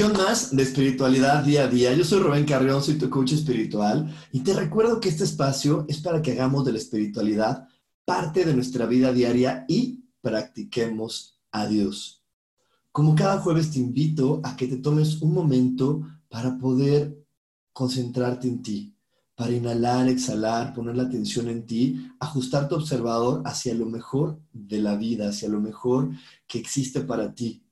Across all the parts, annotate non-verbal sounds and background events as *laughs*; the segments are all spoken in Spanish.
Edición más de Espiritualidad Día a Día. Yo soy Rubén Carrión, soy tu coach espiritual y te recuerdo que este espacio es para que hagamos de la espiritualidad parte de nuestra vida diaria y practiquemos a Dios. Como cada jueves te invito a que te tomes un momento para poder concentrarte en ti, para inhalar, exhalar, poner la atención en ti, ajustar tu observador hacia lo mejor de la vida, hacia lo mejor que existe para ti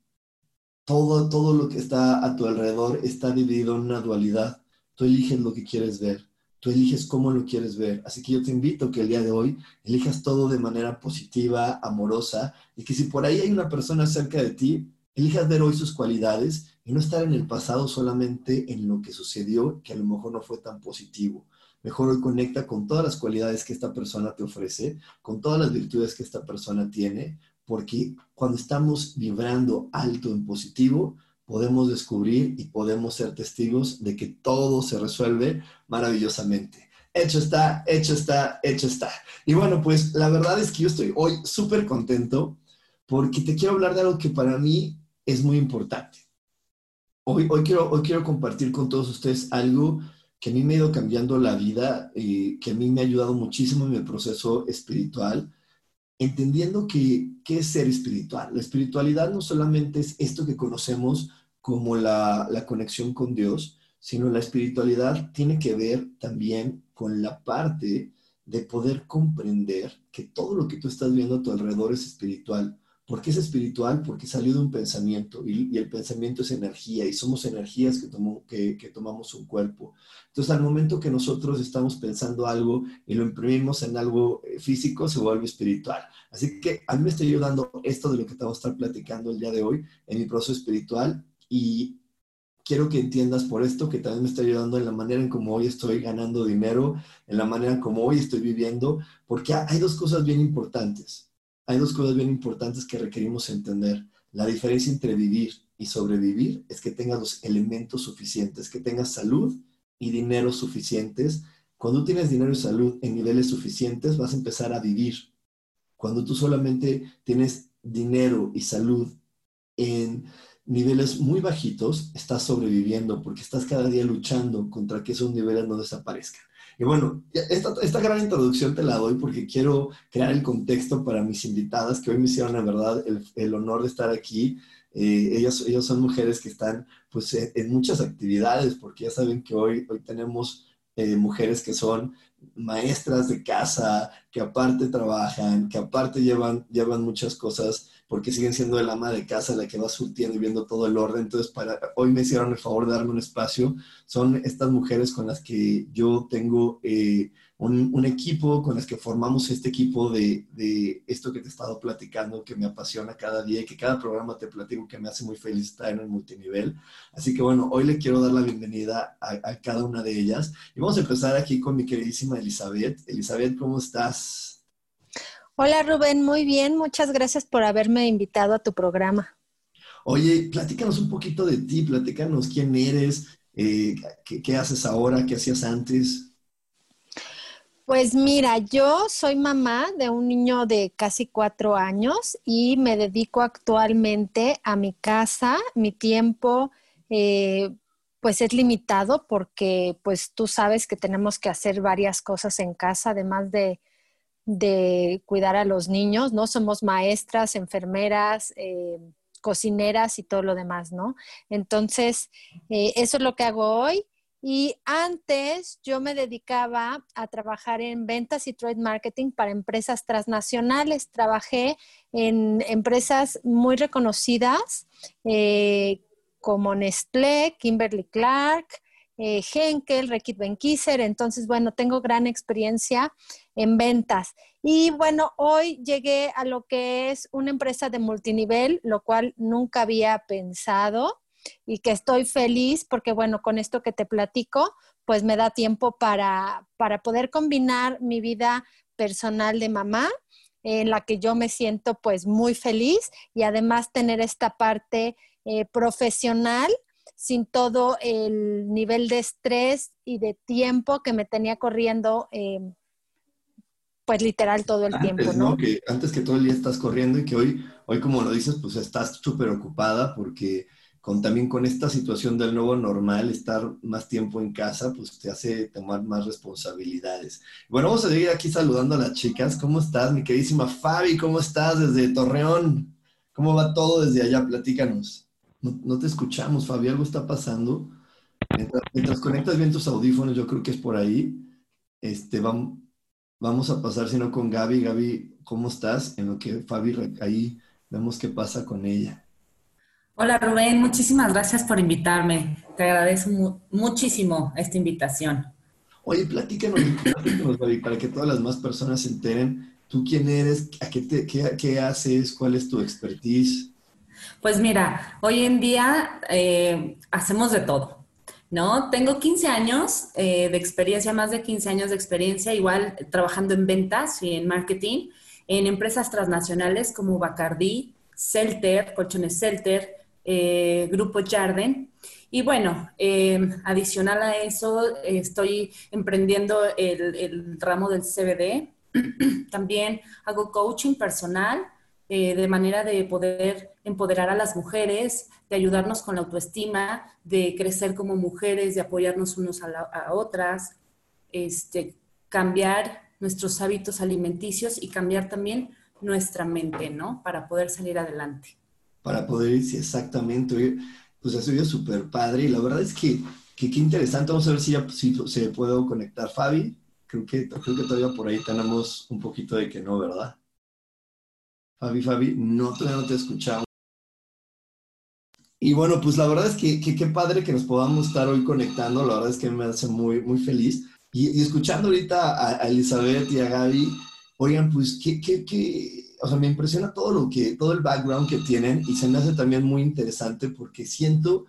todo, todo lo que está a tu alrededor está dividido en una dualidad. Tú eliges lo que quieres ver, tú eliges cómo lo quieres ver. Así que yo te invito que el día de hoy elijas todo de manera positiva, amorosa, y que si por ahí hay una persona cerca de ti, elijas ver hoy sus cualidades y no estar en el pasado solamente en lo que sucedió, que a lo mejor no fue tan positivo. Mejor hoy conecta con todas las cualidades que esta persona te ofrece, con todas las virtudes que esta persona tiene, porque cuando estamos vibrando alto en positivo, podemos descubrir y podemos ser testigos de que todo se resuelve maravillosamente. Hecho está, hecho está, hecho está. Y bueno, pues la verdad es que yo estoy hoy súper contento porque te quiero hablar de algo que para mí es muy importante. Hoy, hoy, quiero, hoy quiero compartir con todos ustedes algo que a mí me ha ido cambiando la vida, y eh, que a mí me ha ayudado muchísimo en mi proceso espiritual entendiendo que, ¿qué es ser espiritual? La espiritualidad no solamente es esto que conocemos como la, la conexión con Dios, sino la espiritualidad tiene que ver también con la parte de poder comprender que todo lo que tú estás viendo a tu alrededor es espiritual. ¿Por qué es espiritual? Porque salió de un pensamiento y, el pensamiento es energía y somos energías que, que, tomamos un cuerpo. Entonces, al momento que nosotros estamos pensando algo y lo imprimimos en algo eh, físico, se vuelve espiritual. Así que a mí me está ayudando esto de lo que te vamos a estar platicando el día de hoy en mi proceso espiritual y quiero que entiendas por esto que también me está ayudando en la manera en cómo hoy estoy ganando dinero, en la manera en cómo hoy estoy viviendo, porque hay dos cosas bien importantes hay dos cosas bien importantes que requerimos entender. La diferencia entre vivir y sobrevivir es que tengas los elementos suficientes, que tengas salud y dinero suficientes. Cuando tienes dinero y salud en niveles suficientes, vas a empezar a vivir. Cuando tú solamente tienes dinero y salud en niveles muy bajitos, estás sobreviviendo porque estás cada día luchando contra que esos niveles no desaparezcan. Y bueno, esta, esta, gran introducción te la doy porque quiero crear el contexto para mis invitadas que hoy me hicieron, la verdad, el, el honor de estar aquí. Eh, ellas, ellos son mujeres que están pues, en, muchas actividades, porque ya saben que hoy, hoy tenemos eh, mujeres que son maestras de casa, que aparte trabajan, que aparte llevan, llevan muchas cosas porque siguen siendo el ama de casa la que va surtiendo y viendo todo el orden. Entonces, para, hoy me hicieron el favor de darme un espacio. Son estas mujeres con las que yo tengo eh, un, equipo, con las que formamos este equipo de, de, esto que te he estado platicando, que me apasiona cada día y que cada programa te platico que me hace muy feliz estar en el multinivel. Así que bueno, hoy le quiero dar la bienvenida a, a cada una de ellas. Y vamos a empezar aquí con mi queridísima Elizabeth. Elizabeth, ¿cómo estás? Hola Rubén, muy bien, muchas gracias por haberme invitado a tu programa. Oye, platícanos un poquito de ti, platícanos quién eres, eh, qué, haces ahora, qué hacías antes. Pues mira, yo soy mamá de un niño de casi cuatro años y me dedico actualmente a mi casa, mi tiempo. Eh, pues es limitado porque pues tú sabes que tenemos que hacer varias cosas en casa, además de de cuidar a los niños, ¿no? Somos maestras, enfermeras, eh, cocineras y todo lo demás, ¿no? Entonces, eh, eso es lo que hago hoy. Y antes yo me dedicaba a trabajar en ventas y trade marketing para empresas transnacionales. Trabajé en empresas muy reconocidas eh, como Nestlé, Kimberly Clark, eh, Henkel, Rekit Benckiser. Entonces, bueno, tengo gran experiencia en ventas. Y bueno, hoy llegué a lo que es una empresa de multinivel, lo cual nunca había pensado y que estoy feliz porque, bueno, con esto que te platico, pues me da tiempo para, para poder combinar mi vida personal de mamá en la que yo me siento pues muy feliz y además tener esta parte eh, profesional sin todo el nivel de estrés y de tiempo que me tenía corriendo, eh, pues literal todo el tiempo, ¿no? Que antes que todo el día estás corriendo y que hoy, hoy como lo dices, pues estás súper ocupada porque con, también con esta situación del nuevo normal, estar más tiempo en casa, pues te hace tomar más responsabilidades. Bueno, vamos a seguir aquí saludando a las chicas. ¿Cómo estás, mi queridísima Fabi? ¿Cómo estás desde Torreón? ¿Cómo va todo desde allá? Platícanos. No, te escuchamos, Fabi, algo está pasando. Mientras, conectas bien tus audífonos, yo creo que es por ahí. Este, vamos, vamos a pasar, si no, con Gaby. Gaby, ¿cómo estás? En lo que Fabi ahí vemos qué pasa con ella. Hola Rubén, muchísimas gracias por invitarme. Te agradezco muchísimo esta invitación. Oye, platícanos, platícanos para que todas las más personas se enteren. ¿Tú quién eres? ¿A qué, te, qué haces? ¿Cuál es tu expertise? Pues mira, hoy en día eh, hacemos de todo, ¿no? Tengo 15 años eh, de experiencia, más de 15 años de experiencia, igual trabajando en ventas y en marketing, en empresas transnacionales como Bacardi, Celter, Colchones Celter, eh, Grupo Jarden. Y bueno, adicional a eso, estoy emprendiendo el, ramo del CBD. *clears throat* También hago coaching personal eh, de manera de poder empoderar a las mujeres, de ayudarnos con la autoestima, de crecer como mujeres, de apoyarnos unos a, otras, este, cambiar nuestros hábitos alimenticios y cambiar también nuestra mente, ¿no? Para poder salir adelante. Para poder irse exactamente. Pues ha sido súper padre y la verdad es que, qué interesante. Vamos a ver si, ya, si se puede conectar Fabi. Creo que, creo que todavía por ahí tenemos un poquito de que no, ¿verdad? Fabi, Fabi, no, todavía no te escuchamos. Y bueno, pues la verdad es que qué padre que nos podamos estar hoy conectando, la verdad es que me hace muy, muy feliz. Y, escuchando ahorita a, Elizabeth y a Gaby, oigan, pues qué, qué, qué, o sea, me impresiona todo lo que, todo el background que tienen y se me hace también muy interesante porque siento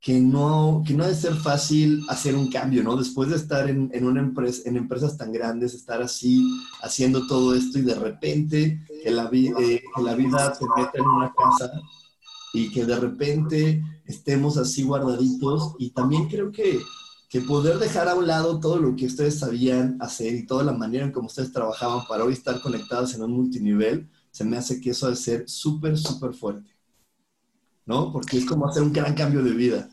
que no, que no ha de ser fácil hacer un cambio, ¿no? Después de estar en, en, una empresa, en empresas tan grandes, estar así, haciendo todo esto y de repente que la, eh, que la vida te meta en una casa y que de repente estemos así guardaditos. Y también creo que, que poder dejar a un lado todo lo que ustedes sabían hacer y toda la manera en cómo ustedes trabajaban para hoy estar conectados en un multinivel, se me hace que eso ha de ser súper, súper fuerte. ¿No? Porque es como hacer un gran cambio de vida.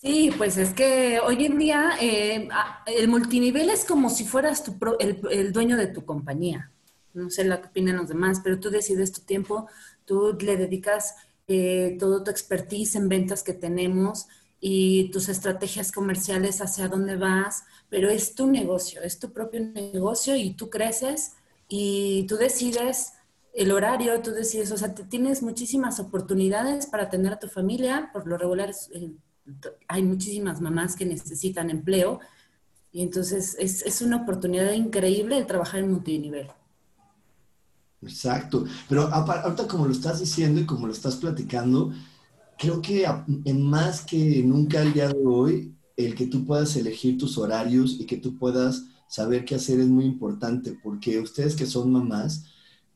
Sí, pues es que hoy en día eh, el multinivel es como si fueras tu el, dueño de tu compañía. No sé lo que opinan los demás, pero tú decides tu tiempo, tú le dedicas eh, todo tu expertise en ventas que tenemos y tus estrategias comerciales hacia dónde vas, pero es tu negocio, es tu propio negocio y tú creces y tú decides el horario, tú decides, o sea, tienes muchísimas oportunidades para atender a tu familia, por lo regular eh, hay muchísimas mamás que necesitan empleo y entonces es, una oportunidad increíble el trabajar en multinivel. Exacto, pero ahorita como lo estás diciendo y como lo estás platicando, creo que más que nunca el día de hoy, el que tú puedas elegir tus horarios y que tú puedas saber qué hacer es muy importante, porque ustedes que son mamás,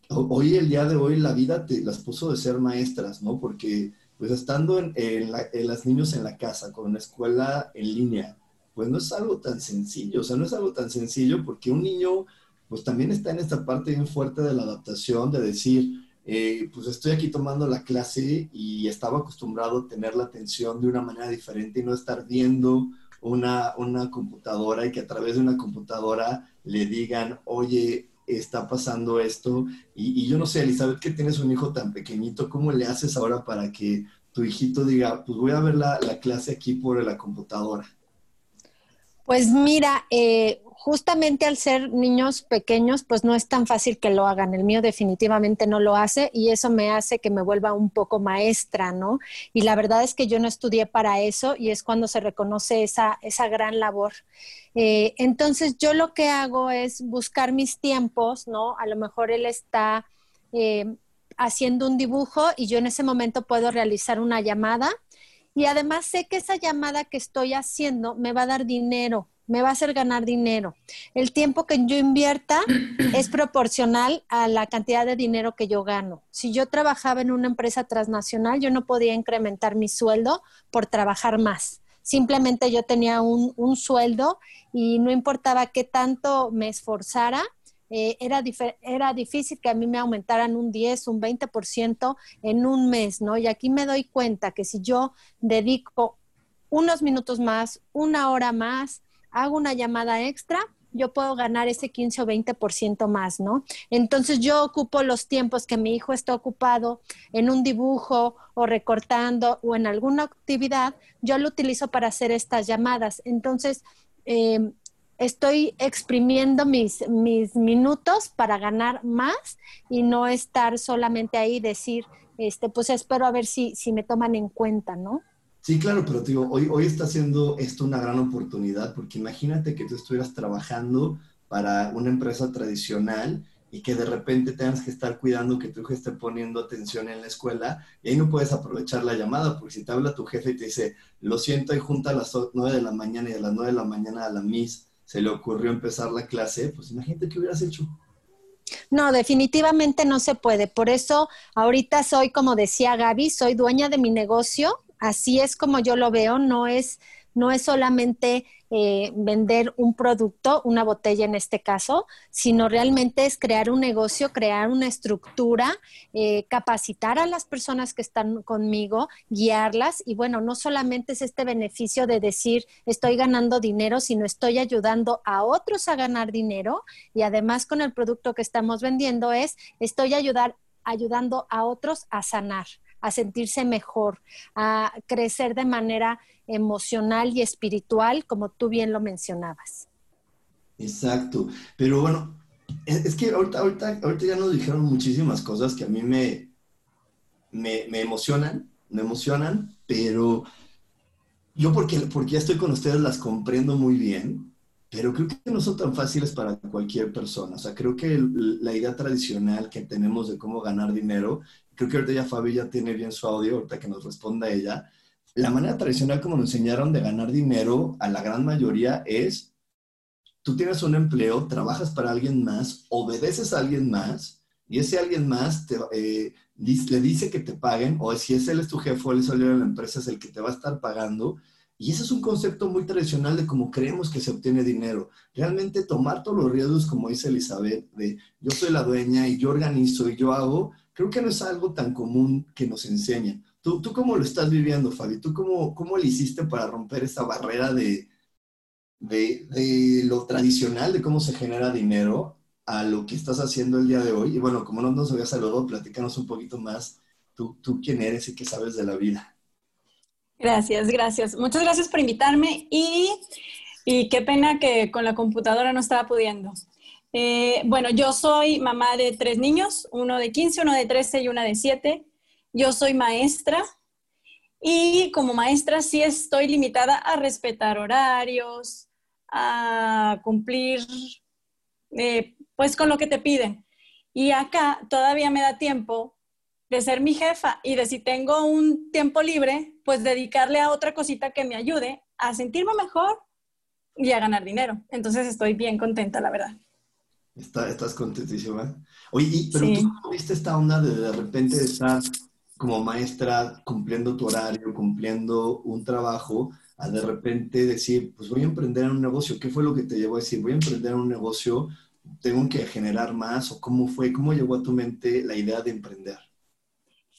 hoy el día de hoy la vida te las puso de ser maestras, ¿no? Porque pues estando en, las niños en la casa, con una escuela en línea, pues no es algo tan sencillo, o sea, no es algo tan sencillo porque un niño, pues también está en esta parte bien fuerte de la adaptación, de decir, eh, pues estoy aquí tomando la clase y estaba acostumbrado a tener la atención de una manera diferente y no estar viendo una, una computadora y que a través de una computadora le digan, oye, está pasando esto. Y, yo no sé, Elizabeth, que tienes un hijo tan pequeñito, ¿cómo le haces ahora para que tu hijito diga, pues voy a ver la, la clase aquí por la computadora? Pues mira, eh, justamente al ser niños pequeños, pues no es tan fácil que lo hagan. El mío definitivamente no lo hace y eso me hace que me vuelva un poco maestra, ¿no? Y la verdad es que yo no estudié para eso y es cuando se reconoce esa, esa gran labor. Eh, entonces yo lo que hago es buscar mis tiempos, ¿no? A lo mejor él está... Eh, haciendo un dibujo y yo en ese momento puedo realizar una llamada y además sé que esa llamada que estoy haciendo me va a dar dinero, me va a hacer ganar dinero. El tiempo que yo invierta *clears throat* es proporcional a la cantidad de dinero que yo gano. Si yo trabajaba en una empresa transnacional, yo no podía incrementar mi sueldo por trabajar más. Simplemente yo tenía un, un sueldo y no importaba qué tanto me esforzara, eh, era, era difícil que a mí me aumentaran un 10, un 20% en un mes, ¿no? Y aquí me doy cuenta que si yo dedico unos minutos más, una hora más, hago una llamada extra, yo puedo ganar ese 15 o 20% más, ¿no? Entonces yo ocupo los tiempos que mi hijo está ocupado en un dibujo o recortando o en alguna actividad, yo lo utilizo para hacer estas llamadas. Entonces, eh, estoy exprimiendo mis, mis minutos para ganar más y no estar solamente ahí y decir, este, pues espero a ver si, si me toman en cuenta, ¿no? Sí, claro, pero digo, hoy, hoy está siendo esto una gran oportunidad porque imagínate que tú estuvieras trabajando para una empresa tradicional y que de repente tengas que estar cuidando que tu hijo esté poniendo atención en la escuela y ahí no puedes aprovechar la llamada porque si te habla tu jefe y te dice, lo siento, hay junta a las 9 de la mañana y a las 9 de la mañana a la MIS se le ocurrió empezar la clase, pues imagínate qué hubieras hecho. No, definitivamente no se puede. Por eso ahorita soy, como decía Gaby, soy dueña de mi negocio. Así es como yo lo veo. No es no es solamente eh, vender un producto, una botella en este caso, sino realmente es crear un negocio, crear una estructura, eh, capacitar a las personas que están conmigo, guiarlas. Y bueno, no solamente es este beneficio de decir estoy ganando dinero, sino estoy ayudando a otros a ganar dinero. Y además con el producto que estamos vendiendo es estoy ayudar, ayudando a otros a sanar a sentirse mejor, a crecer de manera emocional y espiritual, como tú bien lo mencionabas. Exacto, pero bueno, es, que ahorita, ahorita, ahorita, ya nos dijeron muchísimas cosas que a mí me, me, me emocionan, me emocionan, pero yo porque, porque ya estoy con ustedes las comprendo muy bien, pero creo que no son tan fáciles para cualquier persona. O sea, creo que la idea tradicional que tenemos de cómo ganar dinero, creo que ahorita ya Fabi ya tiene bien su audio, ahorita que nos responda ella, la manera tradicional como nos enseñaron de ganar dinero a la gran mayoría es, tú tienes un empleo, trabajas para alguien más, obedeces a alguien más y ese alguien más te, eh, le dice que te paguen o si es él es tu jefe o él es el de la empresa es el que te va a estar pagando. Y ese es un concepto muy tradicional de cómo creemos que se obtiene dinero. Realmente tomar todos los riesgos, como dice Elizabeth, de yo soy la dueña y yo organizo y yo hago, creo que no es algo tan común que nos enseñen. ¿Tú, ¿Tú cómo lo estás viviendo, Fabi? ¿Tú cómo, cómo le hiciste para romper esa barrera de, de, de, lo tradicional, de cómo se genera dinero, a lo que estás haciendo el día de hoy? Y bueno, como no nos había saludado, platícanos un poquito más tú, tú quién eres y qué sabes de la vida. Gracias, gracias. Muchas gracias por invitarme y, y qué pena que con la computadora no estaba pudiendo. Eh, bueno, yo soy mamá de tres niños, uno de 15, uno de 13 y una de 7. Yo soy maestra y como maestra sí estoy limitada a respetar horarios, a cumplir eh, pues con lo que te piden. Y acá todavía me da tiempo de ser mi jefa y de si tengo un tiempo libre, pues dedicarle a otra cosita que me ayude a sentirme mejor y a ganar dinero. Entonces estoy bien contenta, la verdad. Estás contentísima. Oye, pero tú viste esta onda de de repente estar como maestra cumpliendo tu horario, cumpliendo un trabajo, a de repente decir, pues voy a emprender en un negocio. ¿Qué fue lo que te llevó a decir, voy a emprender en un negocio, tengo que generar más? ¿O cómo fue, cómo llegó a tu mente la idea de emprender?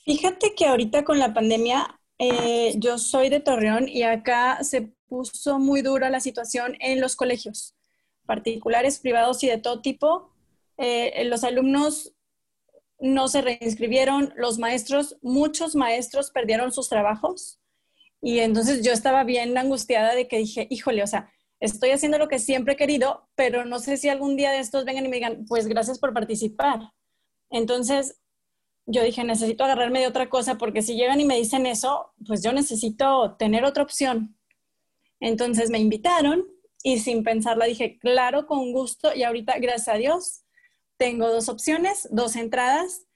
Fíjate que ahorita con la pandemia, eh, yo soy de Torreón y acá se puso muy dura la situación en los colegios, particulares, privados y de todo tipo, eh, los alumnos no se reinscribieron, los maestros, muchos maestros perdieron sus trabajos y entonces yo estaba bien angustiada de que dije, híjole, o sea, estoy haciendo lo que siempre he querido, pero no sé si algún día de estos vengan y me digan, pues gracias por participar. Entonces yo dije, necesito agarrarme de otra cosa porque si llegan y me dicen eso, pues yo necesito tener otra opción. Entonces me invitaron y sin pensarla dije, claro, con gusto y ahorita, gracias a Dios, tengo dos opciones, dos entradas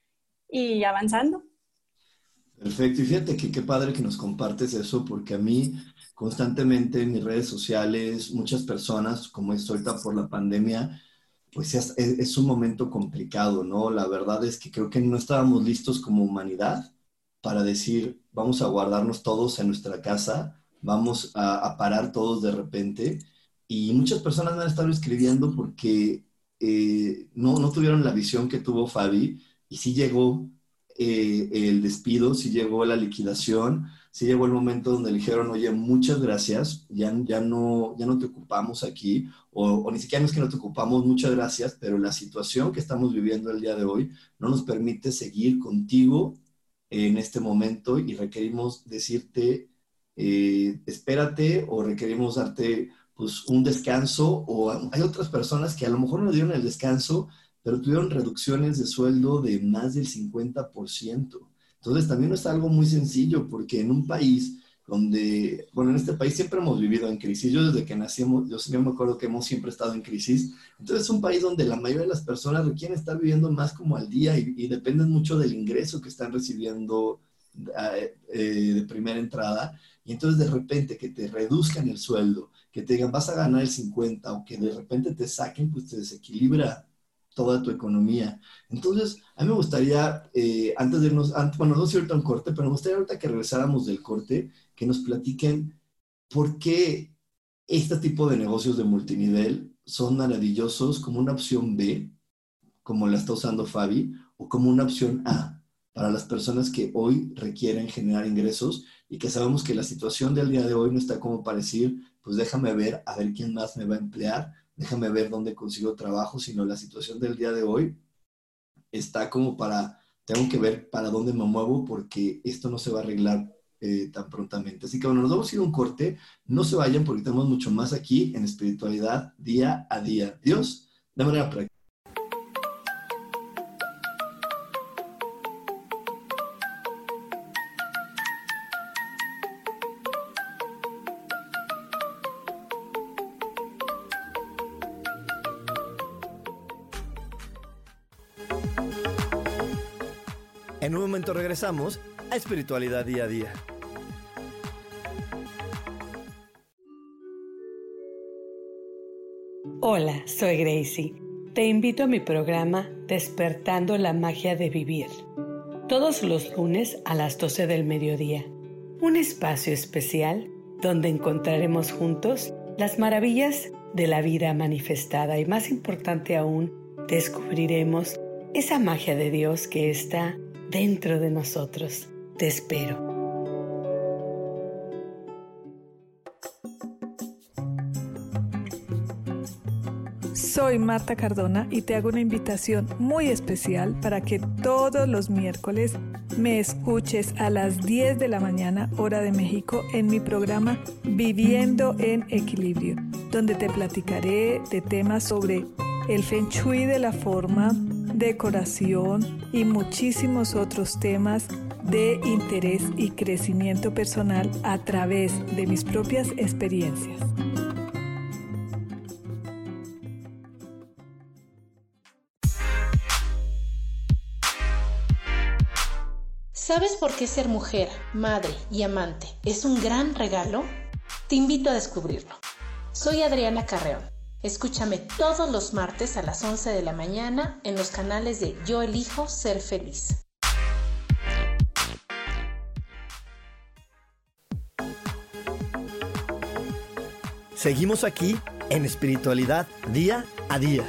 y avanzando. Perfecto. Y fíjate que qué padre que nos compartes eso, porque a mí constantemente en mis redes sociales, muchas personas, como es ahorita por la pandemia, pues es, un momento complicado, ¿no? La verdad es que creo que no estábamos listos como humanidad para decir, vamos a guardarnos todos en nuestra casa, vamos a parar todos de repente. Y muchas personas me han estado escribiendo porque eh, no, no tuvieron la visión que tuvo Fabi y sí llegó eh, el despido, sí llegó la liquidación, sí llegó el momento donde le dijeron, oye, muchas gracias, ya, ya, no, ya no te ocupamos aquí, o, o, ni siquiera no es que no te ocupamos, muchas gracias, pero la situación que estamos viviendo el día de hoy no nos permite seguir contigo en este momento y requerimos decirte, eh, espérate o requerimos darte pues un descanso o hay otras personas que a lo mejor no dieron el descanso, pero tuvieron reducciones de sueldo de más del 50%. Entonces también no es algo muy sencillo porque en un país donde, bueno, en este país siempre hemos vivido en crisis. Yo desde que nacimos, yo siempre me acuerdo que hemos siempre estado en crisis. Entonces es un país donde la mayoría de las personas requieren estar viviendo más como al día y, y dependen mucho del ingreso que están recibiendo eh, eh, de primera entrada. Y entonces de repente que te reduzcan el sueldo, que te digan vas a ganar el 50 o que de repente te saquen, pues te desequilibra toda tu economía. Entonces, a mí me gustaría, eh, antes de irnos, bueno, no sé ahorita un corte, pero me gustaría ahorita que regresáramos del corte, que nos platiquen por qué este tipo de negocios de multinivel son maravillosos como una opción B, como la está usando Fabi, o como una opción A para las personas que hoy requieren generar ingresos y que sabemos que la situación del día de hoy no está como para decir, pues déjame ver a ver quién más me va a emplear, déjame ver dónde consigo trabajo, sino la situación del día de hoy está como para, tengo que ver para dónde me muevo porque esto no se va a arreglar eh, tan prontamente. Así que bueno, nos vamos a ir a un corte, no se vayan porque tenemos mucho más aquí en espiritualidad día a día. Dios, de manera práctica. Regresamos a Espiritualidad Día a Día. Hola, soy Gracie. Te invito a mi programa Despertando la Magia de Vivir. Todos los lunes a las 12 del mediodía. Un espacio especial donde encontraremos juntos las maravillas de la vida manifestada y más importante aún, descubriremos esa magia de Dios que está dentro de nosotros. Te espero. Soy Marta Cardona y te hago una invitación muy especial para que todos los miércoles me escuches a las 10 de la mañana hora de México en mi programa Viviendo en Equilibrio, donde te platicaré de temas sobre el feng shui de la forma, decoración y muchísimos otros temas de interés y crecimiento personal a través de mis propias experiencias. ¿Sabes por qué ser mujer, madre y amante es un gran regalo? Te invito a descubrirlo. Soy Adriana Carreón Escúchame todos los martes a las 11 de la mañana en los canales de Yo elijo ser feliz. Seguimos aquí en espiritualidad día a día.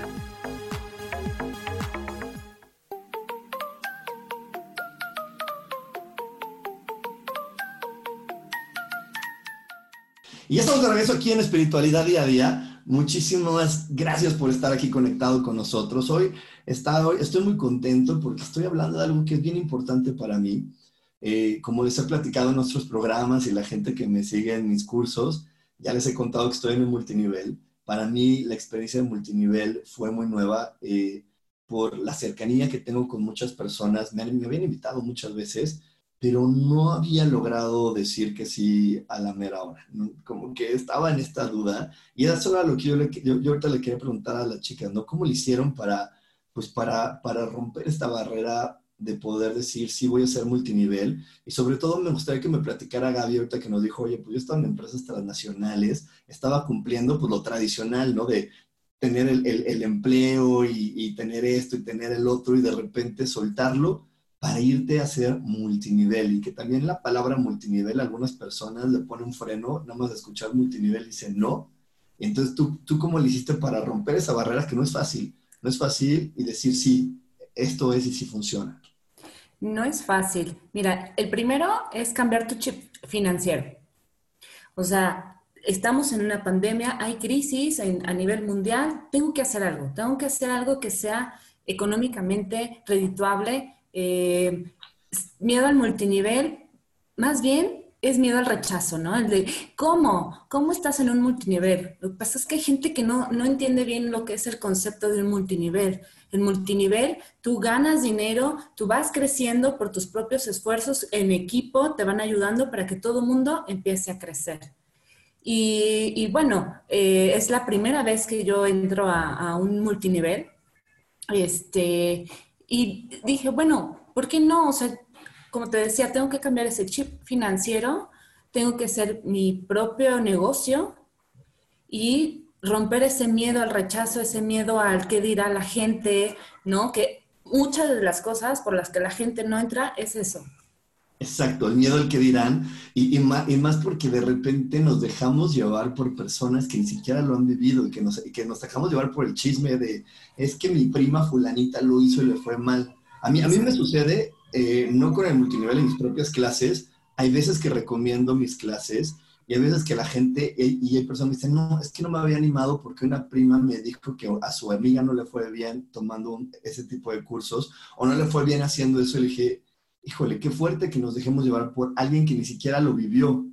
Y ya estamos de regreso aquí en espiritualidad día a día. Muchísimas gracias por estar aquí conectado con nosotros. Hoy estoy muy contento porque estoy hablando de algo que es bien importante para mí. Eh, como les he platicado en nuestros programas y la gente que me sigue en mis cursos, ya les he contado que estoy en un multinivel. Para mí la experiencia de multinivel fue muy nueva eh, por la cercanía que tengo con muchas personas. Me, me habían invitado muchas veces pero no había logrado decir que sí a la mera hora. Como que estaba en esta duda. Y eso era lo que yo, le, yo, ahorita le quería preguntar a la chica, ¿no? ¿Cómo le hicieron para, pues para, para romper esta barrera de poder decir sí voy a ser multinivel? Y sobre todo me gustaría que me platicara Gaby ahorita que nos dijo, oye, pues yo estaba en empresas transnacionales, estaba cumpliendo pues lo tradicional, ¿no? De tener el, el, empleo y, y tener esto y tener el otro y de repente soltarlo para irte a ser multinivel y que también la palabra multinivel algunas personas le ponen un freno, nada más de escuchar multinivel dicen no. entonces tú, tú cómo le hiciste para romper esa barrera que no es fácil, no es fácil y decir sí, esto es y sí funciona. No es fácil. Mira, el primero es cambiar tu chip financiero. O sea, estamos en una pandemia, hay crisis a nivel mundial, tengo que hacer algo, tengo que hacer algo que sea económicamente redituable eh, miedo al multinivel, más bien es miedo al rechazo, ¿no? El de, ¿cómo? ¿Cómo estás en un multinivel? Lo que pasa es que hay gente que no, no entiende bien lo que es el concepto de un multinivel. El multinivel, tú ganas dinero, tú vas creciendo por tus propios esfuerzos en equipo, te van ayudando para que todo el mundo empiece a crecer. Y, bueno, eh, es la primera vez que yo entro a, a un multinivel. Este, y dije, bueno, ¿por qué no? O sea, como te decía, tengo que cambiar ese chip financiero, tengo que ser mi propio negocio y romper ese miedo al rechazo, ese miedo al qué dirá la gente, ¿no? Que muchas de las cosas por las que la gente no entra es eso. Exacto, el miedo al que dirán y, y, más, y, más, porque de repente nos dejamos llevar por personas que ni siquiera lo han vivido y que nos, que nos dejamos llevar por el chisme de es que mi prima fulanita lo hizo y le fue mal. A mí, a mí me sucede, eh, no con el multinivel en mis propias clases, hay veces que recomiendo mis clases y hay veces que la gente y hay personas que dicen, no, es que no me había animado porque una prima me dijo que a su amiga no le fue bien tomando ese tipo de cursos o no le fue bien haciendo eso y le dije, híjole, qué fuerte que nos dejemos llevar por alguien que ni siquiera lo vivió,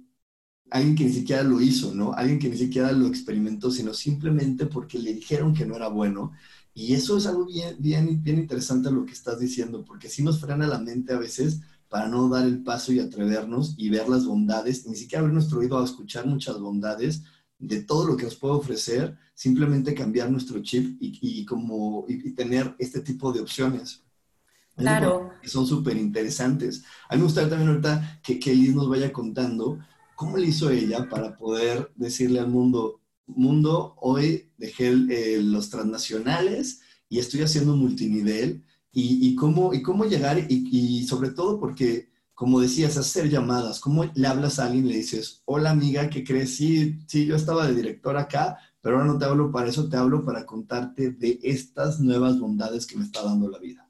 alguien que ni siquiera lo hizo, ¿no? Alguien que ni siquiera lo experimentó, sino simplemente porque le dijeron que no era bueno. Y eso es algo bien, bien, interesante lo que estás diciendo, porque sí nos frena la mente a veces para no dar el paso y atrevernos y ver las bondades, ni siquiera haber nuestro oído a escuchar muchas bondades de todo lo que nos puede ofrecer, simplemente cambiar nuestro chip y, como, y tener este tipo de opciones. Claro. son súper interesantes. A mí me gustaría también ahorita que, que nos vaya contando cómo le hizo ella para poder decirle al mundo, mundo, hoy dejé eh, los transnacionales y estoy haciendo multinivel y, y cómo, y cómo llegar y, y, sobre todo porque, como decías, hacer llamadas, cómo le hablas a alguien y le dices, hola amiga, ¿qué crees? Sí, sí, yo estaba de director acá, pero ahora no te hablo para eso, te hablo para contarte de estas nuevas bondades que me está dando la vida.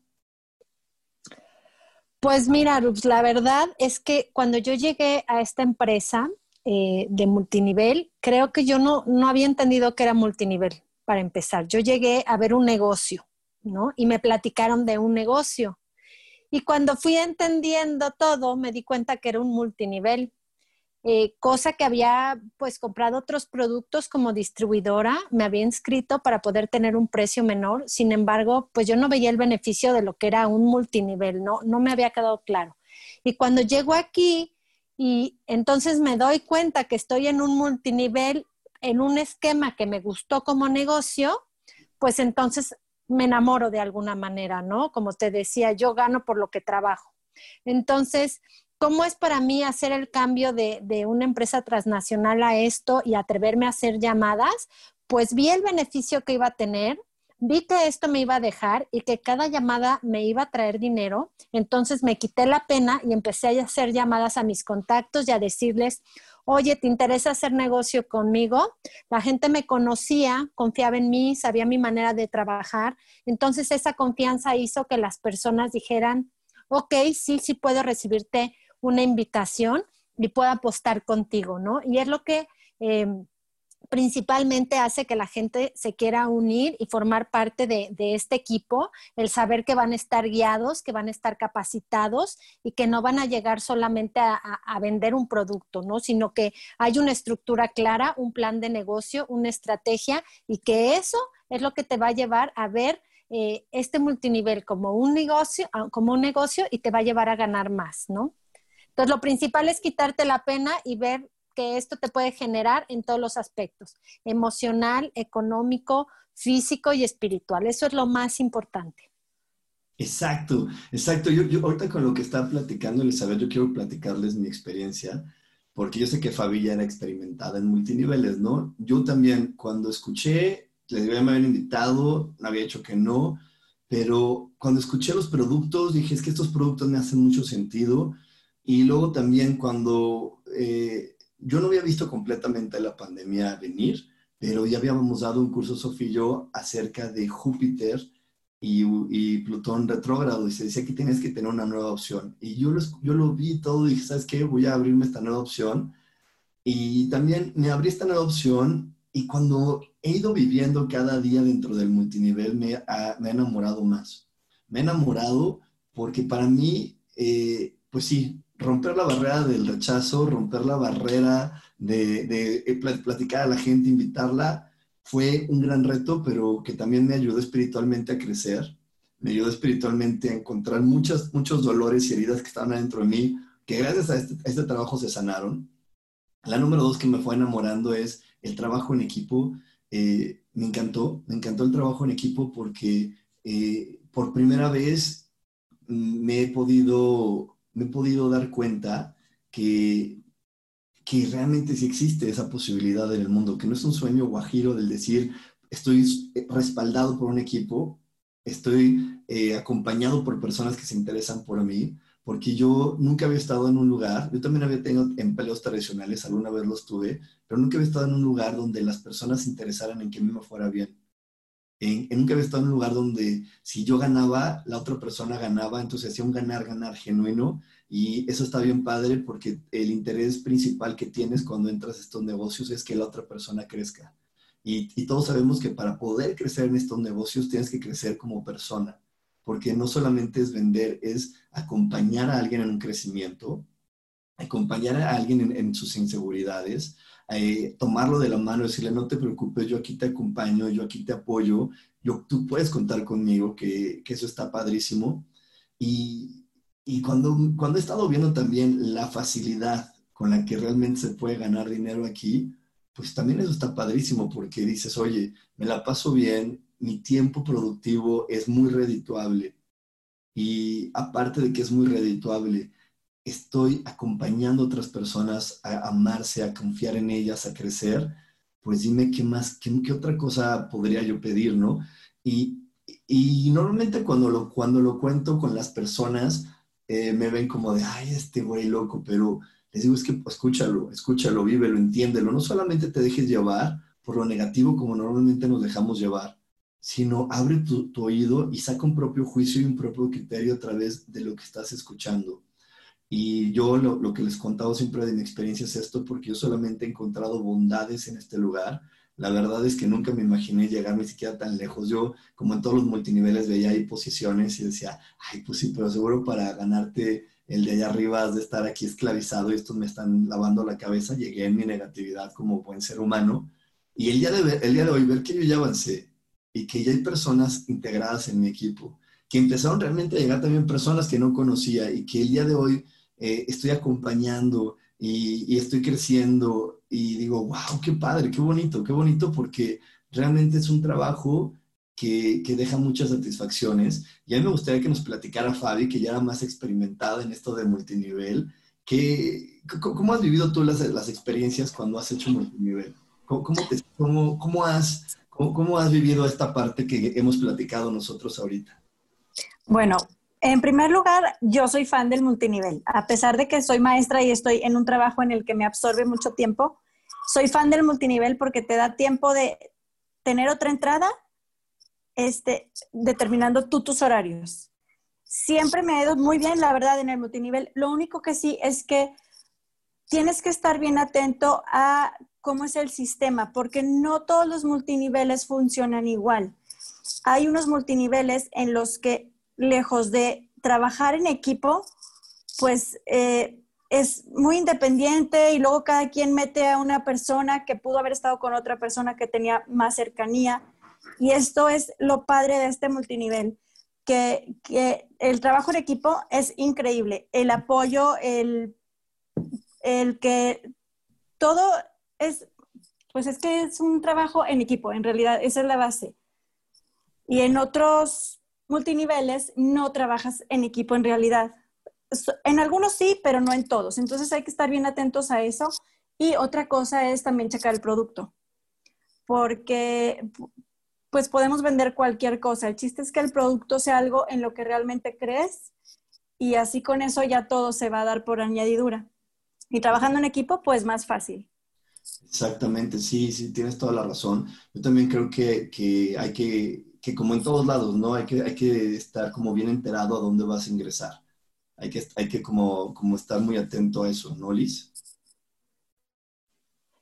Pues mira, la verdad es que cuando yo llegué a esta empresa eh, de multinivel, creo que yo no, no había entendido que era multinivel para empezar. Yo llegué a ver un negocio, ¿no? Y me platicaron de un negocio. Y cuando fui entendiendo todo, me di cuenta que era un multinivel. Eh, cosa que había pues comprado otros productos como distribuidora, me había inscrito para poder tener un precio menor, sin embargo, pues yo no veía el beneficio de lo que era un multinivel, no, no me había quedado claro. Y cuando llego aquí y entonces me doy cuenta que estoy en un multinivel, en un esquema que me gustó como negocio, pues entonces me enamoro de alguna manera, ¿no? Como te decía, yo gano por lo que trabajo. Entonces, ¿Cómo es para mí hacer el cambio de, una empresa transnacional a esto y atreverme a hacer llamadas? Pues vi el beneficio que iba a tener, vi que esto me iba a dejar y que cada llamada me iba a traer dinero. Entonces me quité la pena y empecé a hacer llamadas a mis contactos y a decirles, oye, ¿te interesa hacer negocio conmigo? La gente me conocía, confiaba en mí, sabía mi manera de trabajar. Entonces esa confianza hizo que las personas dijeran, ok, sí, sí puedo recibirte una invitación y pueda apostar contigo, ¿no? Y es lo que em, principalmente hace que la gente se quiera unir y formar parte de, este equipo, el saber que van a estar guiados, que van a estar capacitados y que no van a llegar solamente a, vender un producto, ¿no? Sino que hay una estructura clara, un plan de negocio, una estrategia y que eso es lo que te va a llevar a ver eh, este multinivel como un negocio, como un negocio y te va a llevar a ganar más, ¿no? Entonces, lo principal es quitarte la pena y ver que esto te puede generar en todos los aspectos, emocional, económico, físico y espiritual. Eso es lo más importante. Exacto, exacto. Yo, ahorita con lo que está platicando Elizabeth, yo quiero platicarles mi experiencia, porque yo sé que Fabi ya era experimentada en multiniveles, ¿no? Yo también, cuando escuché, les me habían invitado, había dicho que no, pero cuando escuché los productos, dije, es que estos productos me hacen mucho sentido. Y luego también cuando eh, yo no había visto completamente la pandemia venir, pero ya habíamos dado un curso, Sofía y yo, acerca de Júpiter y, Plutón retrógrado, y se decía que tienes que tener una nueva opción. Y yo lo, yo lo vi todo y dije, ¿sabes qué? Voy a abrirme esta nueva opción. Y también me abrí esta nueva opción y cuando he ido viviendo cada día dentro del multinivel, me, ha, me enamorado más. Me he enamorado porque para mí, eh, pues sí, romper la barrera del rechazo, romper la barrera de, eh, platicar a la gente, invitarla, fue un gran reto, pero que también me ayudó espiritualmente a crecer, me ayudó espiritualmente a encontrar muchas, muchos dolores y heridas que estaban adentro de mí, que gracias a este, este trabajo se sanaron. La número dos que me fue enamorando es el trabajo en equipo. Eh, me encantó, me encantó el trabajo en equipo porque eh, por primera vez mm, me he podido me he podido dar cuenta que, que realmente sí existe esa posibilidad en el mundo, que no es un sueño guajiro del decir, estoy respaldado por un equipo, estoy eh, acompañado por personas que se interesan por mí, porque yo nunca había estado en un lugar, yo también había tenido empleos tradicionales, alguna vez los tuve, pero nunca había estado en un lugar donde las personas se interesaran en que a mí me fuera bien en, nunca había estado en un lugar donde si yo ganaba, la otra persona ganaba, entonces hacía un ganar-ganar genuino y eso está bien padre porque el interés principal que tienes cuando entras a estos negocios es que la otra persona crezca. Y todos sabemos que para poder crecer en estos negocios tienes que crecer como persona, porque no solamente es vender, es acompañar a alguien en un crecimiento, acompañar a alguien en sus inseguridades, eh, tomarlo de la mano, decirle, no te preocupes, yo aquí te acompaño, yo aquí te apoyo, yo, tú puedes contar conmigo, que, que eso está padrísimo. Y, y cuando, cuando he estado viendo también la facilidad con la que realmente se puede ganar dinero aquí, pues también eso está padrísimo porque dices, oye, me la paso bien, mi tiempo productivo es muy redituable. Y aparte de que es muy redituable, estoy acompañando a otras personas a amarse, a confiar en ellas, a crecer, pues dime qué más, qué, otra cosa podría yo pedir, ¿no? Y, normalmente cuando lo, cuando lo cuento con las personas, eh, me ven como de, ay, este güey loco, pero les digo, es que escúchalo, escúchalo, vívelo, entiéndelo, no solamente te dejes llevar por lo negativo como normalmente nos dejamos llevar, sino abre tu oído y saca un propio juicio y un propio criterio a través de lo que estás escuchando. Y yo lo, lo, que les contado siempre de mi experiencia es esto, porque yo solamente he encontrado bondades en este lugar. La verdad es que nunca me imaginé llegar ni siquiera tan lejos. Yo, como en todos los multiniveles, veía ahí posiciones y decía, ay, pues sí, pero seguro para ganarte el de allá arriba has de estar aquí esclavizado y estos me están lavando la cabeza. Llegué en mi negatividad como buen ser humano. Y el día de, el día de hoy, ver que yo ya avancé y que ya hay personas integradas en mi equipo, que empezaron realmente a llegar también personas que no conocía y que el día de hoy eh, estoy acompañando y, estoy creciendo y digo, wow, qué padre, qué bonito, qué bonito porque realmente es un trabajo que, que, deja muchas satisfacciones. Y a mí me gustaría que nos platicara Fabi, que ya era más experimentada en esto de multinivel, que, ¿cómo has vivido tú las, las experiencias cuando has hecho multinivel? ¿Cómo, cómo, cómo has, cómo has vivido esta parte que hemos platicado nosotros ahorita? Bueno, en primer lugar, yo soy fan del multinivel. A pesar de que soy maestra y estoy en un trabajo en el que me absorbe mucho tiempo, soy fan del multinivel porque te da tiempo de tener otra entrada, este, determinando tú tus horarios. Siempre me ha ido muy bien, la verdad, en el multinivel. Lo único que sí es que tienes que estar bien atento a cómo es el sistema, porque no todos los multiniveles funcionan igual. Hay unos multiniveles en los que, lejos de trabajar en equipo, pues eh, es muy independiente y luego cada quien mete a una persona que pudo haber estado con otra persona que tenía más cercanía. Y esto es lo padre de este multinivel, que, que el trabajo en equipo es increíble. El apoyo, el, el que todo es, pues es que es un trabajo en equipo, en realidad, esa es la base. Y en otros multiniveles no trabajas en equipo en realidad en algunos sí, pero no en todos. Entonces hay que estar bien atentos a eso. Y otra cosa es también checar el producto, porque pues podemos vender cualquier cosa. El chiste es que el producto sea algo en lo que realmente crees y así con eso ya todo se va a dar por añadidura. Y trabajando en equipo, pues más fácil. Exactamente, sí, sí, tienes toda la razón. Yo también creo que, que hay que, que como en todos lados, ¿no? Hay que, hay que estar como bien enterado a dónde vas a ingresar hay que, hay que como, como estar muy atento a eso, ¿no, Liz?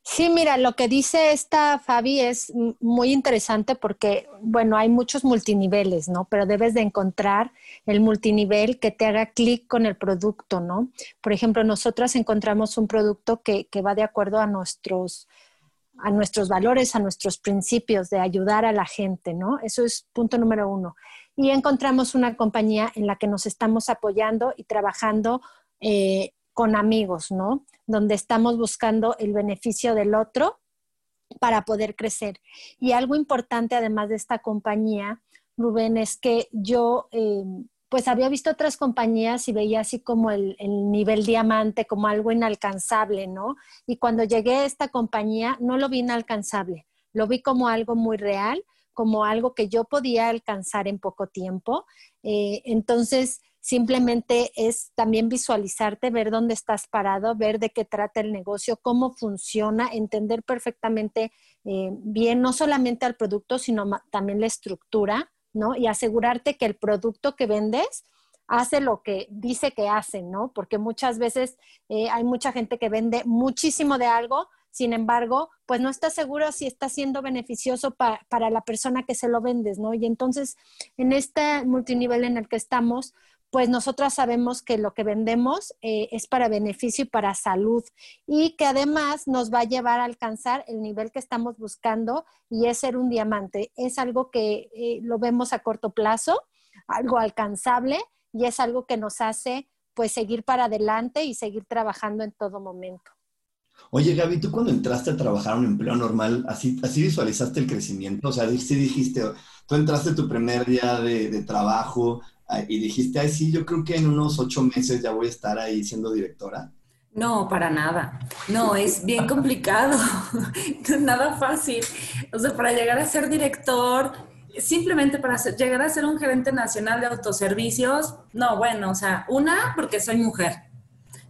Sí, mira, lo que dice esta Fabi es muy interesante porque, bueno, hay muchos multiniveles, ¿no? Pero debes de encontrar el multinivel que te haga clic con el producto, ¿no? Por ejemplo, nosotras encontramos un producto que, que va de acuerdo a nuestros, a nuestros valores, a nuestros principios de ayudar a la gente, ¿no? Eso es punto número uno y encontramos una compañía en la que nos estamos apoyando y trabajando eh, con amigos, ¿no? Donde estamos buscando el beneficio del otro para poder crecer. Y algo importante además de esta compañía, Rubén, es que yo eh, pues había visto otras compañías y veía así como el, el, nivel diamante como algo inalcanzable, ¿no? Y cuando llegué a esta compañía no lo vi inalcanzable, lo vi como algo muy real como algo que yo podía alcanzar en poco tiempo. Eh, entonces, simplemente es también visualizarte, ver dónde estás parado, ver de qué trata el negocio, cómo funciona, entender perfectamente eh, bien, no solamente al producto, sino también la estructura, ¿no? Y asegurarte que el producto que vendes hace lo que dice que hace, ¿no? Porque muchas veces eh, hay mucha gente que vende muchísimo de algo, sin embargo, pues no está seguro si está siendo beneficioso para la persona que se lo vendes, ¿no? Y entonces, en este multinivel en el que estamos, pues nosotras sabemos que lo que vendemos eh, es para beneficio y para salud y que además nos va a llevar a alcanzar el nivel que estamos buscando y es ser un diamante. Es algo que eh, lo vemos a corto plazo, algo alcanzable y es algo que nos hace pues seguir para adelante y seguir trabajando en todo momento. Oye, Gaby, tú cuando entraste a trabajar un empleo normal, ¿así, así visualizaste el crecimiento? O sea, sí dijiste, tú entraste tu primer día de, trabajo y dijiste, ay, sí, yo creo que en unos ocho meses ya voy a estar ahí siendo directora. No, para nada. No, es bien complicado. *laughs* nada fácil. O sea, para llegar a ser director, simplemente para llegar a ser un gerente nacional de autoservicios, no, bueno, o sea, una, porque soy mujer.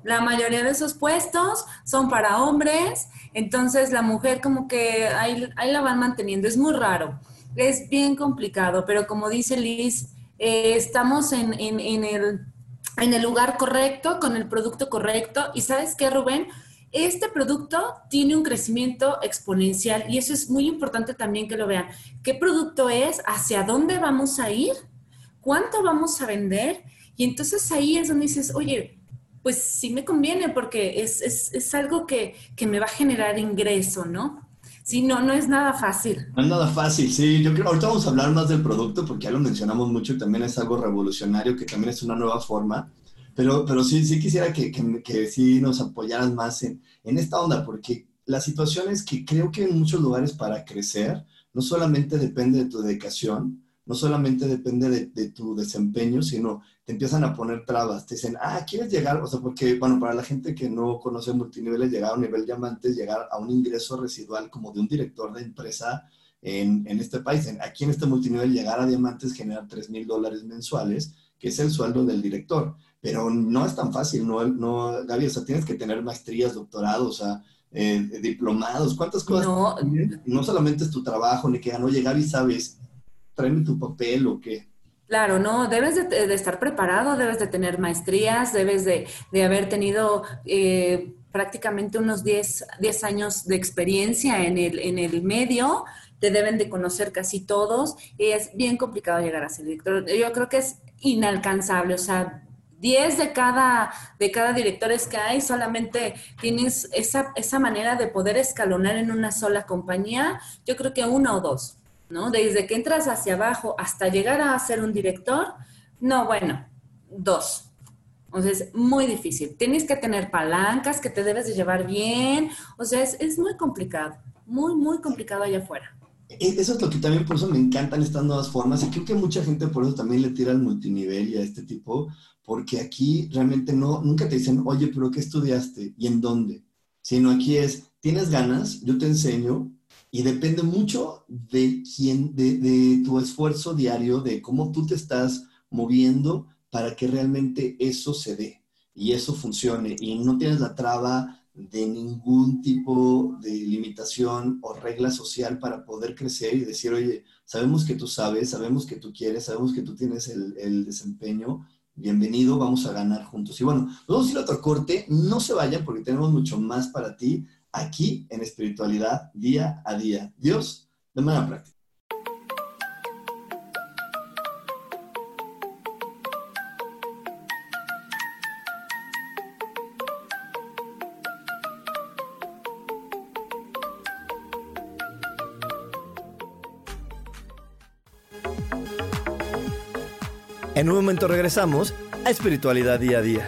La mayoría de esos puestos son para hombres, entonces la mujer como que ahí, la van manteniendo. Es muy raro, es bien complicado, pero como dice Liz, eh, estamos en, el, lugar correcto, con el producto correcto. Y sabes qué, Rubén, este producto tiene un crecimiento exponencial y eso es muy importante también que lo vean. ¿Qué producto es? ¿Hacia dónde vamos a ir? ¿Cuánto vamos a vender? Y entonces ahí es donde dices, oye, pues sí me conviene porque es, algo que, me va a generar ingreso, ¿no? Sí, no, no es nada fácil. No es nada fácil, sí. Yo creo, ahorita vamos a hablar más del producto porque ya lo mencionamos mucho y también es algo revolucionario, que también es una nueva forma. Pero, pero sí, sí quisiera que, que, nos apoyaran más en, en esta onda, porque la situación es que creo que en muchos lugares para crecer no solamente depende de tu dedicación, no solamente depende de, de, tu desempeño, sino te empiezan a poner trabas, te dicen, ah, ¿quieres llegar? O sea, porque, bueno, para la gente que no conoce multiniveles, llegar a un nivel diamante es llegar a un ingreso residual como de un director de empresa en, en este país. aquí en este multinivel, llegar a diamantes genera 3 mil dólares mensuales, que es el sueldo del director. Pero no es tan fácil, no, no, Gaby, o sea, tienes que tener maestrías, doctorados, o sea, eh, diplomados, ¿cuántas cosas? No. no solamente es tu trabajo, ni que, oye, Gaby, ¿sabes? Tráeme tu papel o qué. Claro, no, debes de, estar preparado, debes de tener maestrías, debes de, haber tenido eh, prácticamente unos 10, 10 años de experiencia en el, en el medio, te deben de conocer casi todos, y es bien complicado llegar a ser director. Yo creo que es inalcanzable, o sea, 10 de cada, de cada directores que hay, solamente tienes esa, esa manera de poder escalonar en una sola compañía, yo creo que uno o dos, ¿no? Desde que entras hacia abajo hasta llegar a ser un director, no, bueno, dos. Entonces, muy difícil. Tienes que tener palancas que te debes de llevar bien. O sea, es, es muy complicado, muy, muy complicado allá afuera. Eso es lo que también por eso me encantan estas nuevas formas y creo que mucha gente por eso también le tira al multinivel y a este tipo, porque aquí realmente no, nunca te dicen, oye, pero ¿qué estudiaste y en dónde? Sino aquí es, tienes ganas, yo te enseño y depende mucho de quién, de, tu esfuerzo diario, de cómo tú te estás moviendo para que realmente eso se dé y eso funcione y no tienes la traba de ningún tipo de limitación o regla social para poder crecer y decir, oye, sabemos que tú sabes, sabemos que tú quieres, sabemos que tú tienes el, desempeño, bienvenido, vamos a ganar juntos. Y bueno, vamos a ir a otro corte, no se vayan porque tenemos mucho más para ti aquí en espiritualidad día a día. Dios, de manera práctica. En un momento regresamos a Espiritualidad Día a Día.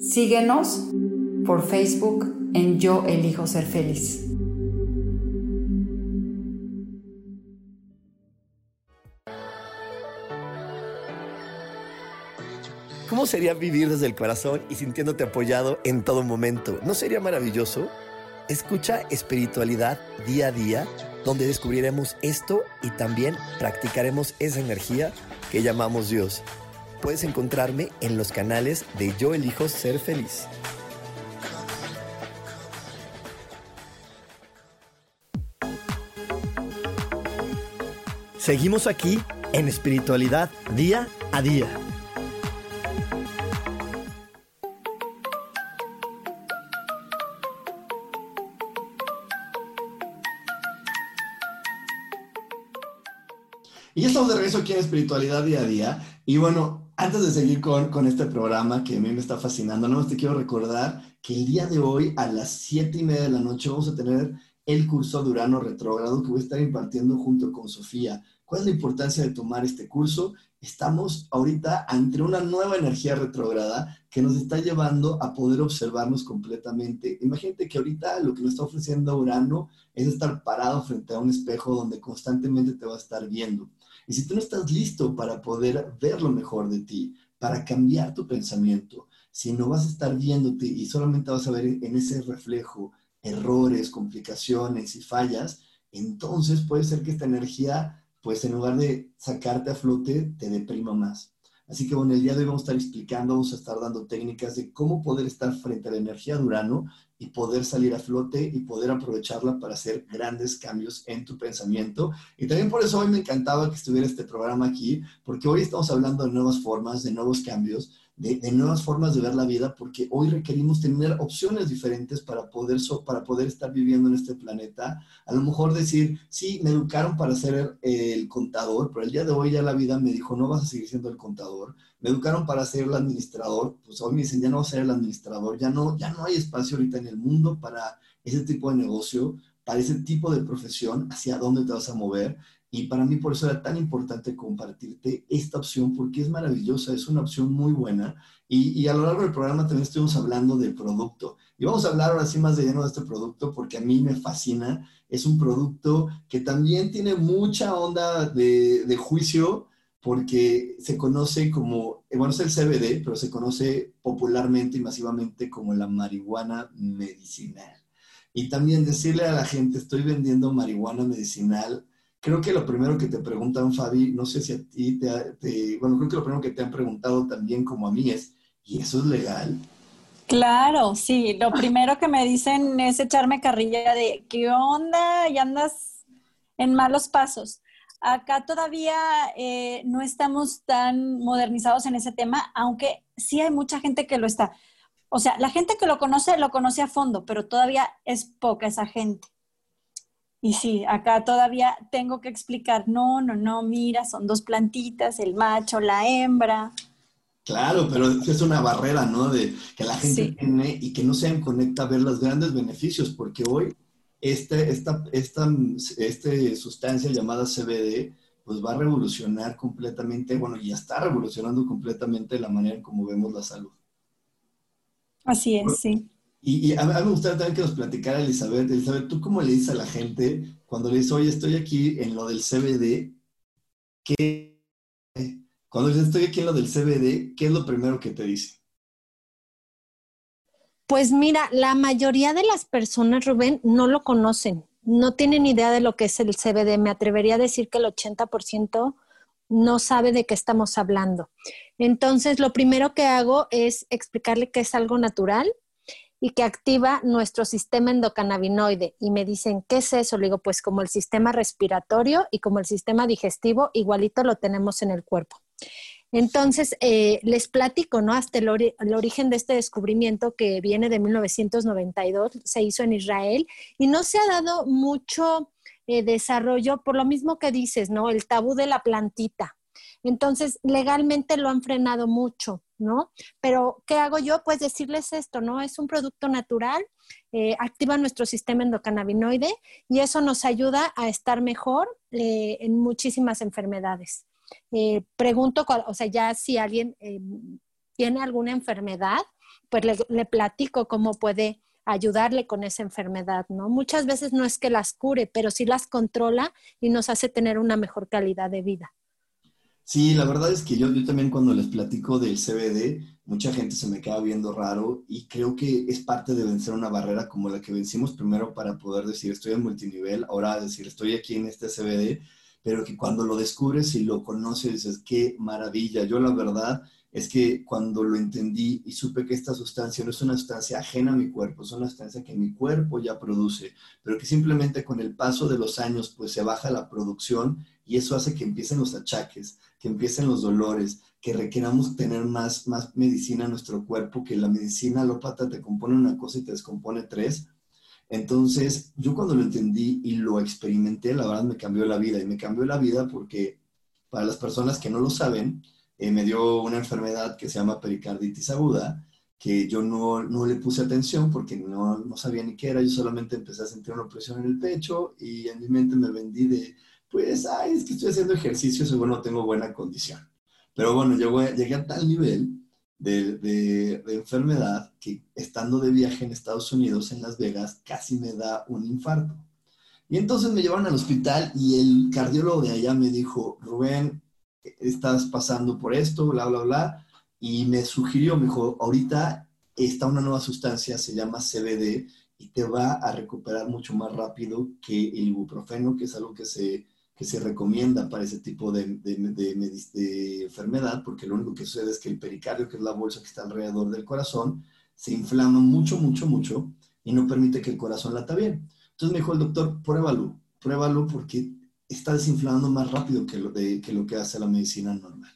Síguenos por Facebook en Yo Elijo Ser Feliz. ¿Cómo sería vivir desde el corazón y sintiéndote apoyado en todo momento? ¿No sería maravilloso? Escucha espiritualidad día a día, donde descubriremos esto y también practicaremos esa energía que llamamos Dios. Puedes encontrarme en los canales de Yo elijo ser feliz. Seguimos aquí en espiritualidad día a día. Y estamos de regreso aquí en Espiritualidad Día a Día. Y bueno, antes de seguir con, con este programa que a mí me está fascinando, no te quiero recordar que el día de hoy a las siete y media de la noche vamos a tener el curso de Urano Retrógrado que voy a estar impartiendo junto con Sofía. ¿Cuál es la importancia de tomar este curso? Estamos ahorita ante una nueva energía retrógrada que nos está llevando a poder observarnos completamente. Imagínate que ahorita lo que nos está ofreciendo Urano es estar parado frente a un espejo donde constantemente te va a estar viendo. Y si tú no estás listo para poder ver lo mejor de ti, para cambiar tu pensamiento, si no vas a estar viéndote y solamente vas a ver en ese reflejo errores, complicaciones y fallas, entonces puede ser que esta energía, pues en lugar de sacarte a flote, te deprima más. Así que bueno, el día de hoy vamos a estar explicando, vamos a estar dando técnicas de cómo poder estar frente a la energía de Urano y poder salir a flote y poder aprovecharla para hacer grandes cambios en tu pensamiento. Y también por eso hoy me encantaba que estuviera este programa aquí, porque hoy estamos hablando de nuevas formas, de nuevos cambios, de, nuevas formas de ver la vida, porque hoy requerimos tener opciones diferentes para poder, para poder estar viviendo en este planeta. A lo mejor decir, sí, me educaron para ser el contador, pero el día de hoy ya la vida me dijo, no vas a seguir siendo el contador. Me educaron para ser el administrador, pues hoy me dicen, ya no vas a ser el administrador, ya no, ya no hay espacio ahorita en el mundo para ese tipo de negocio, para ese tipo de profesión, hacia dónde te vas a mover. Y para mí por eso era tan importante compartirte esta opción, porque es maravillosa, es una opción muy buena. Y, a lo largo del programa también estuvimos hablando del producto. Y vamos a hablar ahora sí más de lleno de este producto, porque a mí me fascina. Es un producto que también tiene mucha onda de, de juicio, porque se conoce como, eh, bueno, es el CBD, pero se conoce popularmente y masivamente como la marihuana medicinal. Y también decirle a la gente, estoy vendiendo marihuana medicinal Creo que lo primero que te preguntan, Fabi, no sé si a ti te, bueno, creo que lo primero que te han preguntado también como a mí es, ¿y eso es legal? Claro, sí, lo primero que me dicen es echarme carrilla de, ¿qué onda? Y andas en malos pasos. Acá todavía eh, no estamos tan modernizados en ese tema, aunque sí hay mucha gente que lo está. O sea, la gente que lo conoce, lo conoce a fondo, pero todavía es poca esa gente. Y sí, acá todavía tengo que explicar, no, no, no, mira, son dos plantitas, el macho, la hembra. Claro, pero es una barrera, ¿no? De que la gente tiene y que no se conecta a ver los grandes beneficios, porque hoy este, esta, esta este sustancia llamada CBD, pues va a revolucionar completamente, bueno, ya está revolucionando completamente la manera en cómo vemos la salud. Así es, sí. Y, a, mí me gustaría también que nos platicara Elizabeth. Elizabeth, ¿tú cómo le dices a la gente cuando le dices, oye, estoy aquí en lo del CBD? ¿Qué, cuando dices, estoy aquí en lo del CBD, ¿qué es lo primero que te dice? Pues mira, la mayoría de las personas, Rubén, no lo conocen, no tienen idea de lo que es el CBD. Me atrevería a decir que el 80% no sabe de qué estamos hablando. Entonces, lo primero que hago es explicarle que es algo natural, y que activa nuestro sistema endocannabinoide. Y me dicen, ¿qué es eso? Le digo, pues como el sistema respiratorio y como el sistema digestivo, igualito lo tenemos en el cuerpo. Entonces, eh, les platico, ¿no? Hasta el, origen de este descubrimiento que viene de 1992, se hizo en Israel y no se ha dado mucho eh, desarrollo por lo mismo que dices, ¿no? El tabú de la plantita. Entonces, legalmente lo han frenado mucho. ¿no? Pero, ¿qué hago yo? Pues decirles esto, ¿no? Es un producto natural, eh, activa nuestro sistema endocannabinoide y eso nos ayuda a estar mejor eh, en muchísimas enfermedades. Eh, pregunto, o sea, ya si alguien tiene alguna enfermedad, pues le, le platico cómo puede ayudarle con esa enfermedad, ¿no? Muchas veces no es que las cure, pero sí las controla y nos hace tener una mejor calidad de vida. Sí, la verdad es que yo, yo también cuando les platico del CBD, mucha gente se me queda viendo raro y creo que es parte de vencer una barrera como la que vencimos primero para poder decir estoy en multinivel, ahora decir estoy aquí en este CBD, pero que cuando lo descubres y lo conoces dices qué maravilla. Yo la verdad es que cuando lo entendí y supe que esta sustancia no es una sustancia ajena a mi cuerpo, es una sustancia que mi cuerpo ya produce, pero que simplemente con el paso de los años pues se baja la producción y eso hace que empiecen los achaques, que empiecen los dolores, que requeramos tener más, más medicina en nuestro cuerpo, que la medicina alópata te compone una cosa y te descompone tres. Entonces, yo cuando lo entendí y lo experimenté, la verdad me cambió la vida. Y me cambió la vida porque para las personas que no lo saben, eh, me dio una enfermedad que se llama pericarditis aguda, que yo no, no, le puse atención porque no, no, sabía ni qué era, yo solamente empecé a sentir una opresión en el pecho y en mi mente me vendí de, pues, ay, es que estoy haciendo ejercicio, seguro no tengo buena condición. Pero bueno, yo llegué a tal nivel de, de, enfermedad que estando de viaje en Estados Unidos, en Las Vegas, casi me da un infarto. Y entonces me llevaron al hospital y el cardiólogo de allá me dijo, Rubén, estás pasando por esto, bla, bla, bla. Y me sugirió, me dijo, ahorita está una nueva sustancia, se llama CBD, y te va a recuperar mucho más rápido que el ibuprofeno, que es algo que se que se recomienda para ese tipo de, de, enfermedad, porque lo único que sucede es que el pericardio, que es la bolsa que está alrededor del corazón, se inflama mucho, mucho, mucho, y no permite que el corazón lata bien. Entonces me dijo el doctor, pruébalo, pruébalo porque está desinflando más rápido que lo, de, que que hace la medicina normal.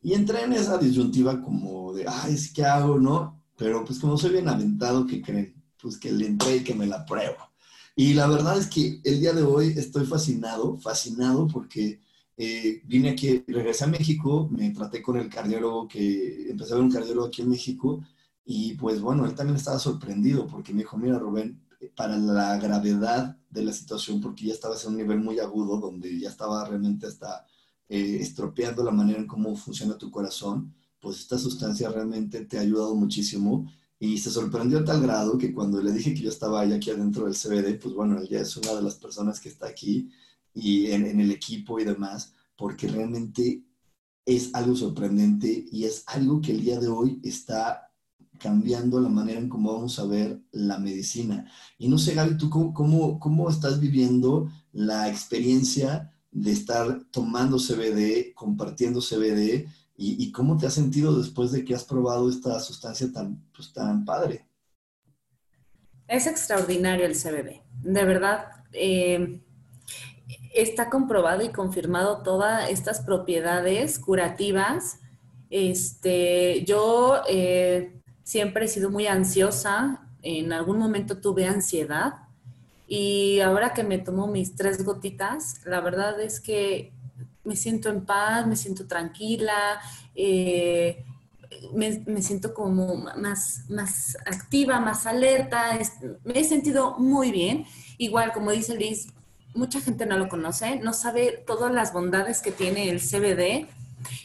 Y entré en esa disyuntiva como de, ay, ¿qué hago, no? Pero pues como soy bien aventado, ¿qué creen? Pues que le entré y que me la pruebo. Y la verdad es que el día de hoy estoy fascinado, fascinado porque eh, vine aquí, regresé a México, me traté con el cardiólogo que, empecé a ver un cardiólogo aquí en México y pues bueno, él también estaba sorprendido porque me dijo, mira Rubén, para la gravedad de la situación, porque ya estabas en un nivel muy agudo donde ya estaba realmente hasta eh, estropeando la manera en cómo funciona tu corazón, pues esta sustancia realmente te ha ayudado muchísimo y se sorprendió a tal grado que cuando le dije que yo estaba ahí aquí adentro del CBD, pues bueno, él ya es una de las personas que está aquí y en, el equipo y demás, porque realmente es algo sorprendente y es algo que el día de hoy está cambiando la manera en cómo vamos a ver la medicina. Y no sé, Gaby, ¿tú cómo, cómo, estás viviendo la experiencia de estar tomando CBD, compartiendo CBD ¿Y, cómo te has sentido después de que has probado esta sustancia tan, pues, tan padre? Es extraordinario el CBD. De verdad, eh, está comprobado y confirmado todas estas propiedades curativas. Este, yo eh, siempre he sido muy ansiosa. En algún momento tuve ansiedad. Y ahora que me tomo mis tres gotitas, la verdad es que me siento en paz, me siento tranquila, eh, me, siento como más, más activa, más alerta, me he sentido muy bien. Igual, como dice Liz, mucha gente no lo conoce, no sabe todas las bondades que tiene el CBD.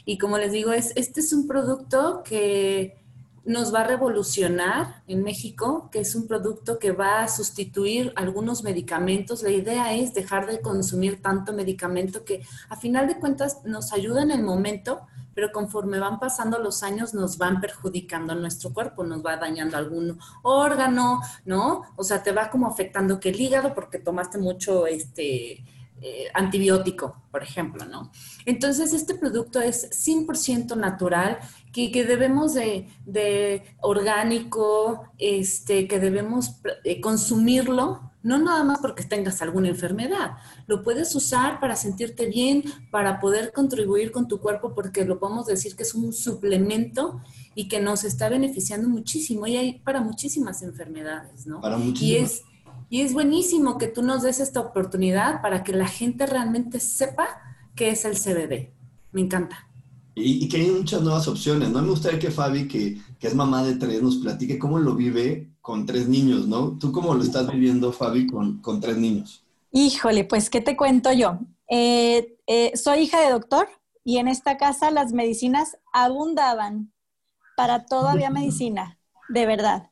Y como les digo, es, este es un producto que nos va a revolucionar en México, que es un producto que va a sustituir algunos medicamentos. La idea es dejar de consumir tanto medicamento que a final de cuentas nos ayuda en el momento, pero conforme van pasando los años nos van perjudicando nuestro cuerpo, nos va dañando algún órgano, ¿no? O sea, te va como afectando que el hígado porque tomaste mucho este eh, antibiótico, por ejemplo, ¿no? Entonces, este producto es 100% natural, que, que debemos de, orgánico, este, que debemos eh, consumirlo, no nada más porque tengas alguna enfermedad, lo puedes usar para sentirte bien, para poder contribuir con tu cuerpo, porque lo podemos decir que es un suplemento y que nos está beneficiando muchísimo y hay para muchísimas enfermedades, ¿no? Para muchísimas. Y es buenísimo que tú nos des esta oportunidad para que la gente realmente sepa qué es el CBD. Me encanta. Y, que hay muchas nuevas opciones, ¿no? Me gustaría que Fabi, que, que, es mamá de tres, nos platique cómo lo vive con tres niños, ¿no? ¿Tú cómo lo estás viviendo, Fabi, con, con tres niños? Híjole, pues, ¿qué te cuento yo? Eh, eh, soy hija de doctor y en esta casa las medicinas abundaban. Para todo había *laughs* medicina, de verdad.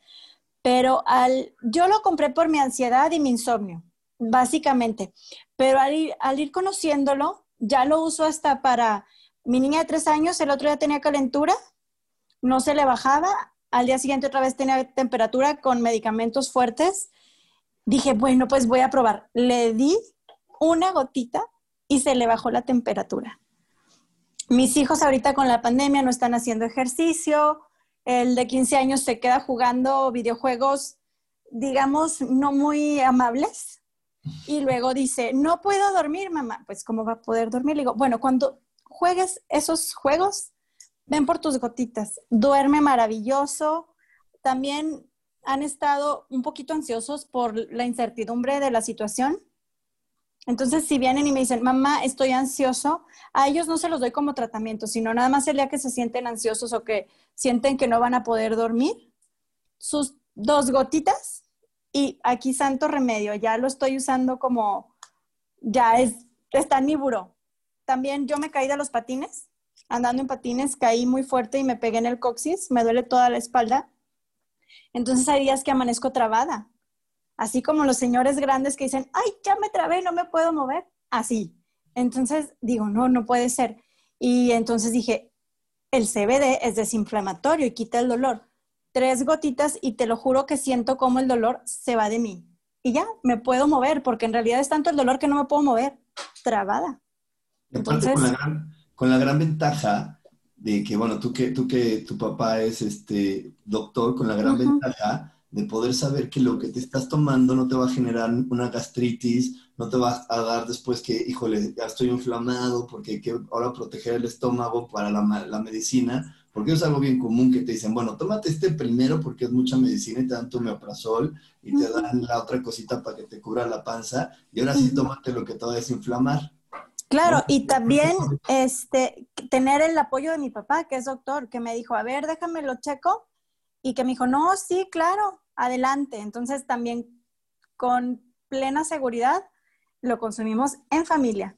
Pero al, yo lo compré por mi ansiedad y mi insomnio, básicamente. Pero al ir, al ir conociéndolo, ya lo uso hasta para mi niña de tres años, el otro día tenía calentura, no se le bajaba, al día siguiente otra vez tenía temperatura con medicamentos fuertes. Dije, bueno, pues voy a probar. Le di una gotita y se le bajó la temperatura. Mis hijos ahorita con la pandemia no están haciendo ejercicio, el de 15 años se queda jugando videojuegos, digamos, no muy amables. Y luego dice, no puedo dormir, mamá. Pues, ¿cómo va a poder dormir? Le digo, bueno, cuando juegues esos juegos, ven por tus gotitas. Duerme maravilloso. También han estado un poquito ansiosos por la incertidumbre de la situación. Entonces, si vienen y me dicen, mamá, estoy ansioso, a ellos no se los doy como tratamiento, sino nada más el día que se sienten ansiosos o que sienten que no van a poder dormir, sus dos gotitas y aquí santo remedio, ya lo estoy usando como, ya es, está en mi buró. También yo me caí de los patines, andando en patines, caí muy fuerte y me pegué en el coxis, me duele toda la espalda. Entonces hay días que amanezco trabada, así como los señores grandes que dicen, ay, ya me trabé, no me puedo mover, así. Entonces digo, no, no puede ser. Y entonces dije, el CBD es desinflamatorio y quita el dolor. Tres gotitas y te lo juro que siento como el dolor se va de mí. Y ya, me puedo mover, porque en realidad es tanto el dolor que no me puedo mover, trabada. Entonces, con, la gran, con la gran ventaja de que, bueno, tú que, tú que tu papá es este doctor, con la gran ventaja de poder saber que lo que te estás tomando no te va a generar una gastritis, no te va a dar después que, híjole, ya estoy inflamado porque hay que ahora proteger el estómago para la, la medicina, porque es algo bien común que te dicen, bueno, tómate este primero porque es mucha medicina y te dan tu meoprazol y te dan la otra cosita para que te cubra la panza y ahora sí tómate lo que te va a desinflamar. Claro, y también este, tener el apoyo de mi papá, que es doctor, que me dijo, a ver, déjame lo checo, y que me dijo, no, sí, claro, adelante. Entonces también con plena seguridad lo consumimos en familia.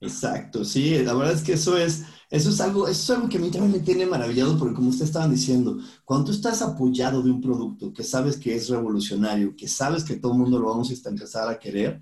Exacto, sí, la verdad es que eso es, eso es algo, eso es algo que a mí también me tiene maravillado, porque como usted estaban diciendo, cuando tú estás apoyado de un producto que sabes que es revolucionario, que sabes que todo el mundo lo vamos a empezar a querer,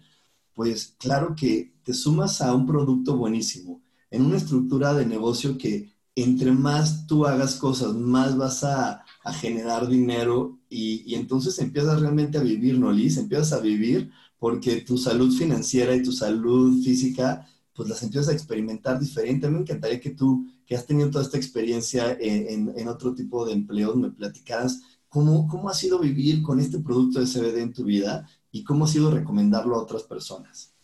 pues claro que te sumas a un producto buenísimo, en una estructura de negocio que entre más tú hagas cosas, más vas a, generar dinero y, y, entonces empiezas realmente a vivir, ¿no, Liz? Empiezas a vivir porque tu salud financiera y tu salud física pues las empiezas a experimentar diferente. A me encantaría que tú, que has tenido toda esta experiencia en, otro tipo de empleos, me platicaras cómo, cómo ha sido vivir con este producto de CBD en tu vida y cómo ha sido recomendarlo a otras personas.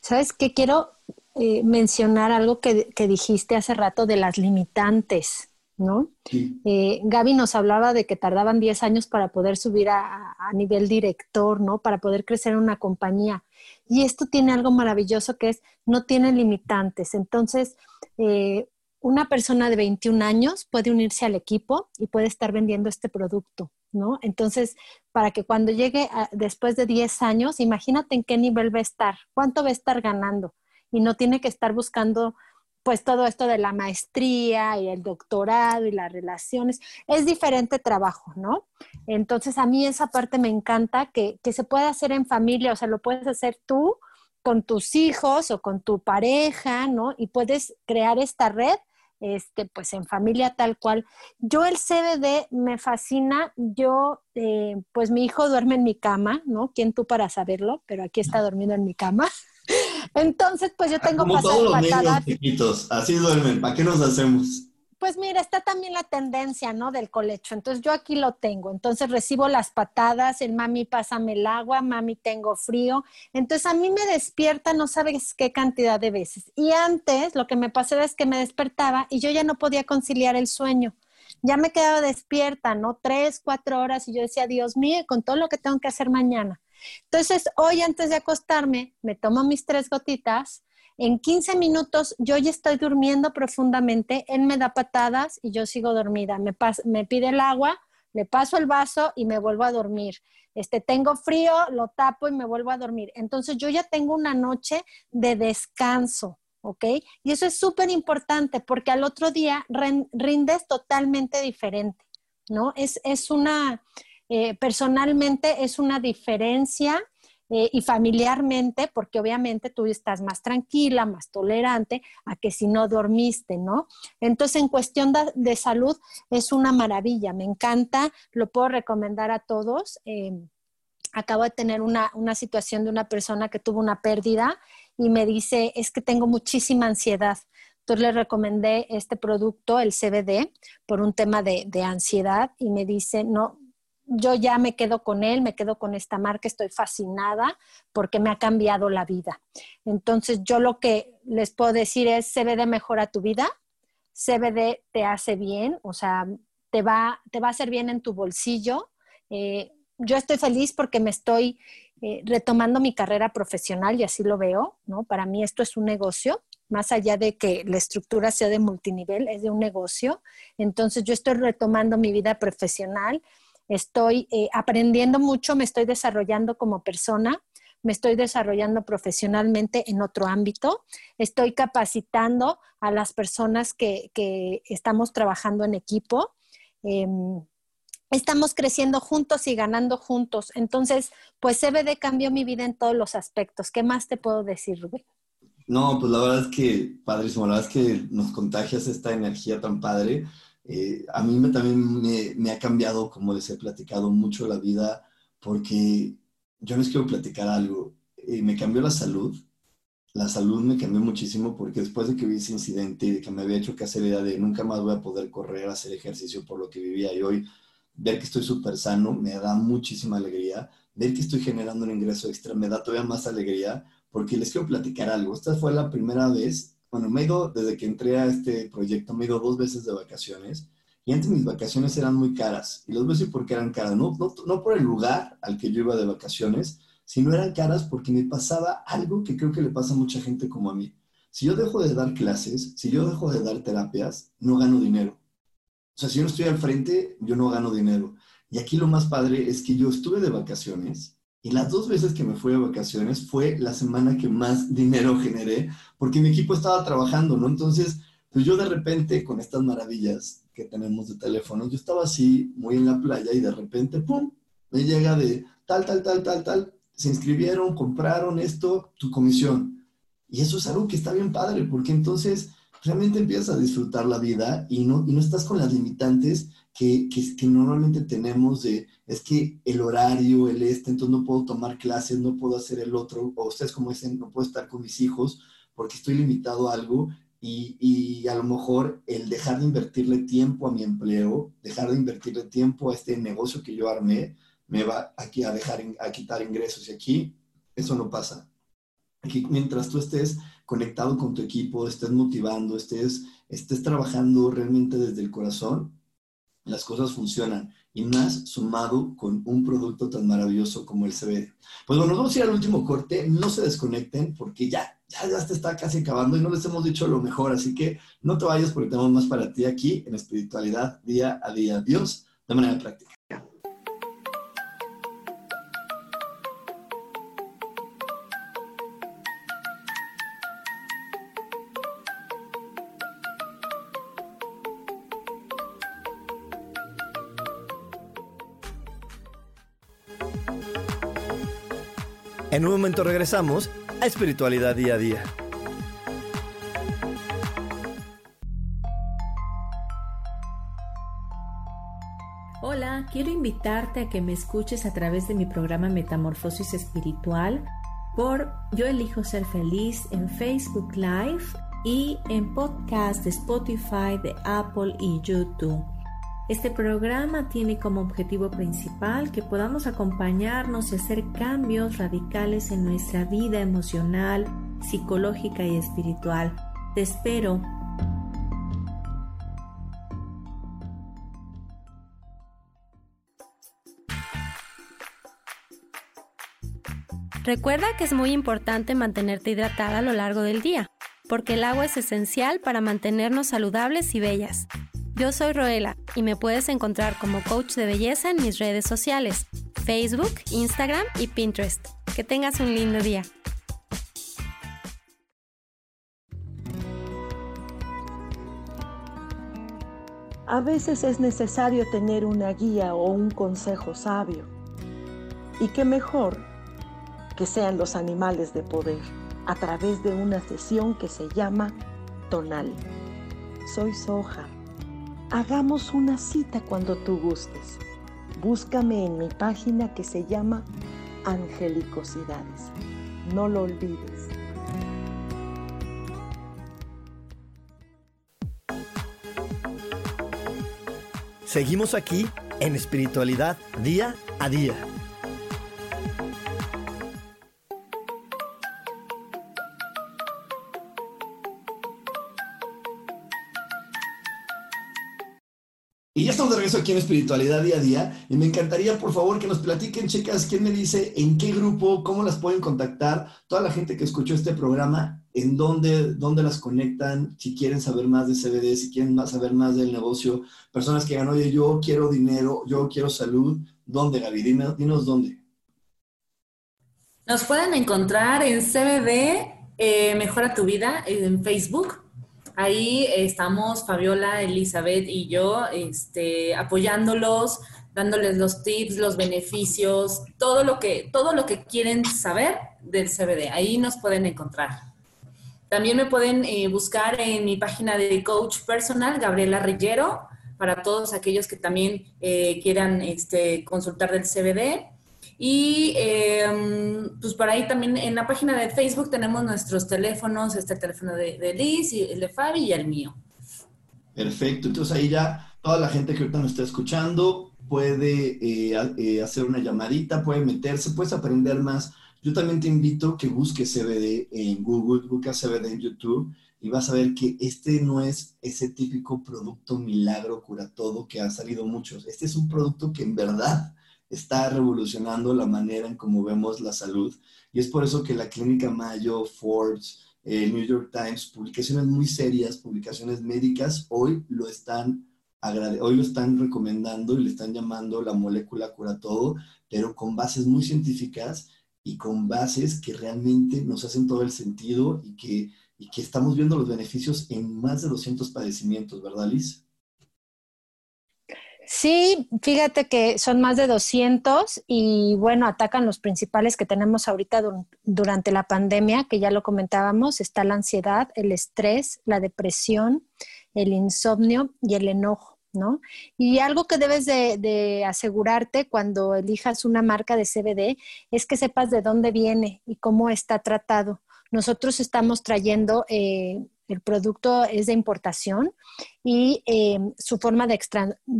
¿Sabes qué? Quiero eh, mencionar algo que, que, dijiste hace rato de las limitantes, ¿no? Eh, Gaby nos hablaba de que tardaban 10 años para poder subir a, a, nivel director, ¿no? Para poder crecer en una compañía. Y esto tiene algo maravilloso que es, no tiene limitantes. Entonces, eh, una persona de 21 años puede unirse al equipo y puede estar vendiendo este producto, ¿no? Entonces, para que cuando llegue después de 10 años, imagínate en qué nivel va a estar, cuánto va a estar ganando y no tiene que estar buscando pues todo esto de la maestría y el doctorado y las relaciones, es diferente trabajo, ¿no? Entonces a mí esa parte me encanta que, que se puede hacer en familia, o sea, lo puedes hacer tú con tus hijos o con tu pareja, ¿no? Y puedes crear esta red este, pues en familia tal cual. Yo el CBD me fascina, yo, eh, pues mi hijo duerme en mi cama, ¿no? ¿Quién tú para saberlo? Pero aquí está dormido en mi cama. *laughs* Entonces, pues yo tengo Como todos los niños chiquitos, así duermen, ¿para qué nos hacemos? Pues mira, está también la tendencia, ¿no? Del colecho. Entonces yo aquí lo tengo. Entonces recibo las patadas, el mami pásame el agua, mami tengo frío. Entonces a mí me despierta no sabes qué cantidad de veces. Y antes lo que me pasaba es que me despertaba y yo ya no podía conciliar el sueño. Ya me quedaba despierta, ¿no? Tres, cuatro horas y yo decía, Dios mío, con todo lo que tengo que hacer mañana. Entonces, hoy antes de acostarme, me tomo mis tres gotitas. En 15 minutos yo ya estoy durmiendo profundamente, él me da patadas y yo sigo dormida. Me, pide el agua, le paso el vaso y me vuelvo a dormir. Este, tengo frío, lo tapo y me vuelvo a dormir. Entonces yo ya tengo una noche de descanso, ¿ok? Y eso es súper importante porque al otro día rindes totalmente diferente, ¿no? Es, es una, eh, personalmente es una diferencia eh, y familiarmente, porque obviamente tú estás más tranquila, más tolerante a que si no dormiste, ¿no? Entonces, en cuestión de, salud, es una maravilla, me encanta, lo puedo recomendar a todos. Eh, acabo de tener una, una situación de una persona que tuvo una pérdida y me dice, es que tengo muchísima ansiedad. Entonces le recomendé este producto, el CBD, por un tema de, de, ansiedad y me dice, no, yo ya me quedo con él, me quedo con esta marca, estoy fascinada porque me ha cambiado la vida. Entonces, yo lo que les puedo decir es, CBD mejora tu vida, CBD te hace bien, o sea, te va, te va a hacer bien en tu bolsillo. Eh, yo estoy feliz porque me estoy eh, retomando mi carrera profesional y así lo veo, ¿no? Para mí esto es un negocio, más allá de que la estructura sea de multinivel, es de un negocio. Entonces, yo estoy retomando mi vida profesional estoy eh, aprendiendo mucho, me estoy desarrollando como persona, me estoy desarrollando profesionalmente en otro ámbito, estoy capacitando a las personas que, estamos trabajando en equipo. Em, estamos creciendo juntos y ganando juntos. Entonces, pues CBD cambió mi vida en todos los aspectos. ¿Qué más te puedo decir, Rubén? No, pues la verdad es que, padrísimo, la verdad es que nos contagias esta energía tan padre. Eh, a mí me, también me, ha cambiado, como les he platicado, mucho la vida, porque yo les quiero platicar algo. Eh, me cambió la salud. La salud me cambió muchísimo porque después de que vi ese incidente y de que me había hecho que hacer idea de nunca más voy a poder correr, hacer ejercicio por lo que vivía y hoy ver que estoy súper sano me da muchísima alegría, ver que estoy generando un ingreso extra me da todavía más alegría, porque les quiero platicar algo. Esta fue la primera vez, bueno, me he ido, desde que entré a este proyecto, me he ido dos veces de vacaciones, y antes mis vacaciones eran muy caras, y los voy a decir por qué eran caras, no, no, no por el lugar al que yo iba de vacaciones, sino eran caras porque me pasaba algo que creo que le pasa a mucha gente como a mí. Si yo dejo de dar clases, si yo dejo de dar terapias, no gano dinero. O sea, si yo no estoy al frente, yo no gano dinero. Y aquí lo más padre es que yo estuve de vacaciones y las dos veces que me fui de vacaciones fue la semana que más dinero generé porque mi equipo estaba trabajando, ¿no? Entonces, pues yo de repente con estas maravillas que tenemos de teléfono, yo estaba así muy en la playa y de repente, ¡pum!, me llega de tal, tal, tal, tal, tal, se inscribieron, compraron esto, tu comisión. Y eso es algo que está bien padre porque entonces realmente empiezas a disfrutar la vida y no, y no estás con las limitantes que, que, normalmente tenemos de, es que el horario, el este, entonces no puedo tomar clases, no puedo hacer el otro, o ustedes como dicen, no puedo estar con mis hijos porque estoy limitado a algo y, y a lo mejor el dejar de invertirle tiempo a mi empleo, dejar de invertirle tiempo a este negocio que yo armé, me va aquí a dejar, a quitar ingresos y aquí eso no pasa. Aquí mientras tú estés conectado con tu equipo, estés motivando, estés, estés trabajando realmente desde el corazón, las cosas funcionan. Y más sumado con un producto tan maravilloso como el CBD. Pues bueno, vamos a ir al último corte. No se desconecten porque ya, ya, ya se está casi acabando y no les hemos dicho lo mejor. Así que no te vayas porque tenemos más para ti aquí en espiritualidad día a día. Dios, de manera práctica. En un momento regresamos a Espiritualidad Día a Día. Hola, quiero invitarte a que me escuches a través de mi programa Metamorfosis Espiritual por Yo elijo ser feliz en Facebook Live y en podcast de Spotify, de Apple y YouTube. Este programa tiene como objetivo principal que podamos acompañarnos y hacer cambios radicales en nuestra vida emocional, psicológica y espiritual. Te espero. Recuerda que es muy importante mantenerte hidratada a lo largo del día, porque el agua es esencial para mantenernos saludables y bellas. Yo soy Roela y me puedes encontrar como coach de belleza en mis redes sociales, Facebook, Instagram y Pinterest. Que tengas un lindo día. A veces es necesario tener una guía o un consejo sabio. Y qué mejor que sean los animales de poder a través de una sesión que se llama Tonal. Soy Soja. Hagamos una cita cuando tú gustes. Búscame en mi página que se llama Angelicosidades. No lo olvides. Seguimos aquí en espiritualidad día a día. Regreso aquí en Espiritualidad Día a Día. Y me encantaría, por favor, que nos platiquen, chicas, quién me dice en qué grupo, cómo las pueden contactar, toda la gente que escuchó este programa, en dónde, dónde las conectan, si quieren saber más de CBD, si quieren más, saber más del negocio, personas que digan, oye, yo quiero dinero, yo quiero salud, ¿dónde, Gaby? Dinos, dinos dónde. Nos pueden encontrar en CBD eh, Mejora tu Vida en Facebook. Ahí estamos Fabiola, Elizabeth y yo este, apoyándolos, dándoles los tips, los beneficios, todo lo, que, todo lo que quieren saber del CBD. Ahí nos pueden encontrar. También me pueden eh, buscar en mi página de coach personal, Gabriela Rillero, para todos aquellos que también eh, quieran este, consultar del CBD. Y eh, pues por ahí también en la página de Facebook tenemos nuestros teléfonos, este teléfono de, de, Liz, y el de Fabi y el mío. Perfecto, entonces ahí ya toda la gente que ahorita nos está escuchando, puede eh, eh, hacer una llamadita, puede meterse, puedes aprender más. Yo también te invito que busques CBD en Google, busca CBD en YouTube y vas a ver que este no es ese típico producto milagro cura todo que ha salido muchos. Este es un producto que en verdad está revolucionando la manera en cómo vemos la salud y es por eso que la Clínica Mayo, Forbes, el New York Times, publicaciones muy serias, publicaciones médicas, hoy lo están hoy lo están recomendando y le están llamando la molécula cura todo, pero con bases muy científicas y con bases que realmente nos hacen todo el sentido y que y que estamos viendo los beneficios en más de 200 padecimientos, ¿verdad, Liz? Sí, fíjate que son más de 200 y bueno, atacan los principales que tenemos ahorita durante la pandemia, que ya lo comentábamos, está la ansiedad, el estrés, la depresión, el insomnio y el enojo, ¿no? Y algo que debes de, de asegurarte cuando elijas una marca de CBD es que sepas de dónde viene y cómo está tratado nosotros estamos trayendo, eh, el producto es de importación y eh, su forma de,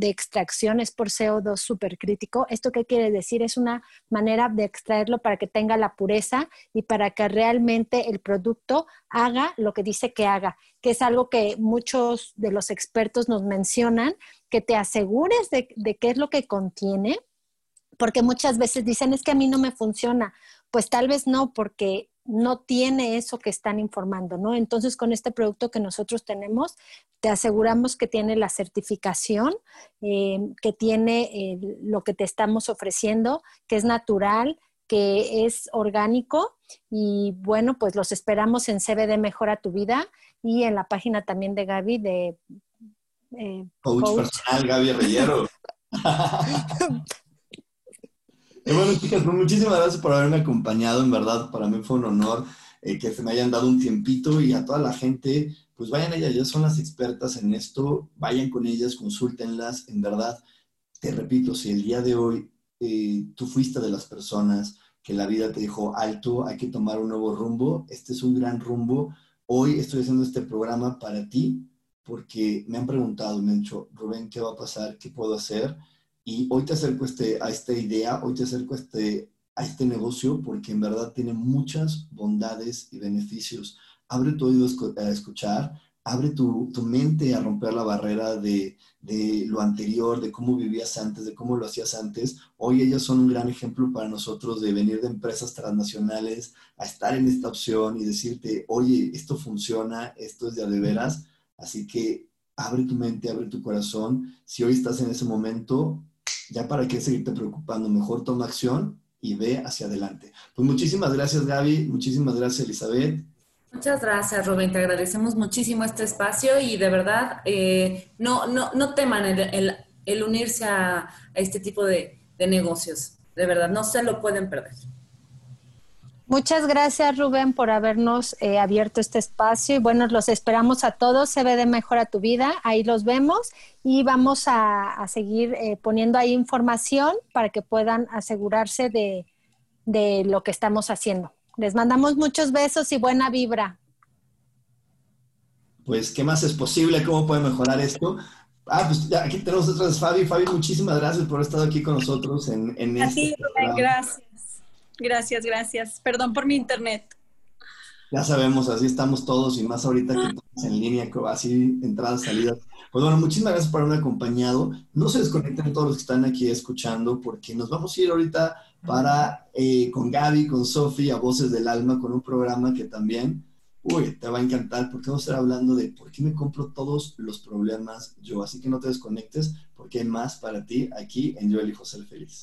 extracción es por CO2 supercrítico. ¿Esto qué quiere decir? Es una manera de extraerlo para que tenga la pureza y para que realmente el producto haga lo que dice que haga, que es algo que muchos de los expertos nos mencionan, que te asegures de qué es lo que contiene, porque muchas veces dicen es que a mí no me funciona. Pues tal vez no, porque no tiene eso que están informando, ¿no? Entonces, con este producto que nosotros tenemos, te aseguramos que tiene la certificación, eh, que tiene eh, lo que te estamos ofreciendo, que es natural, que es orgánico y bueno, pues los esperamos en CBD Mejora tu Vida y en la página también de Gaby de... Eh, coach, personal, Gaby *laughs* Reyero. bueno, chicas, pues muchísimas gracias por haberme acompañado. En verdad, para mí fue un honor eh, que se me hayan dado un tiempito y a toda la gente, pues vayan ellas, ya son las expertas en esto, vayan con ellas, consúltenlas. En verdad, te repito, si el día de hoy eh, tú fuiste de las personas que la vida te dijo alto, hay que tomar un nuevo rumbo, este es un gran rumbo. Hoy estoy haciendo este programa para ti porque me han preguntado, me Rubén, ¿qué va a pasar? ¿Qué puedo hacer? Y hoy te acerco este, a esta idea, hoy te acerco este, a este negocio porque en verdad tiene muchas bondades y beneficios. Abre tu oído a escuchar, abre tu, tu mente a romper la barrera de, de, lo anterior, de cómo vivías antes, de cómo lo hacías antes. Hoy ellas son un gran ejemplo para nosotros de venir de empresas transnacionales a estar en esta opción y decirte, oye, esto funciona, esto es de de veras. Así que abre tu mente, abre tu corazón. Si hoy estás en ese momento, ya para qué seguirte preocupando, mejor toma acción y ve hacia adelante. Pues muchísimas gracias Gaby, muchísimas gracias Elizabeth. Muchas gracias, Rubén. Te agradecemos muchísimo este espacio y de verdad eh, no, no, no teman el, unirse a, este tipo de, de negocios. De verdad, no se lo pueden perder. Muchas gracias, Rubén, por habernos eh, abierto este espacio. Y bueno, los esperamos a todos. Se ve de Mejora tu Vida. Ahí los vemos y vamos a, seguir eh, poniendo ahí información para que puedan asegurarse de, de lo que estamos haciendo. Les mandamos muchos besos y buena vibra. Pues, ¿qué más es posible? ¿Cómo puede mejorar esto? Ah, pues ya, aquí tenemos otra vez Fabi. Fabi, muchísimas gracias por estar aquí con nosotros en, en a este Rubén, gracias. Gracias, gracias. Perdón por mi internet. Ya sabemos, así estamos todos y más ahorita que *gasps* estamos en línea, así entradas, salidas. Pues bueno, muchísimas gracias por haberme acompañado. No se desconecten todos los que están aquí escuchando porque nos vamos a ir ahorita para eh, con Gaby, con Sofi, a Voces del Alma, con un programa que también, uy, te va a encantar porque vamos a estar hablando de por qué me compro todos los problemas yo. Así que no te desconectes porque hay más para ti aquí en Yo elijo ser feliz.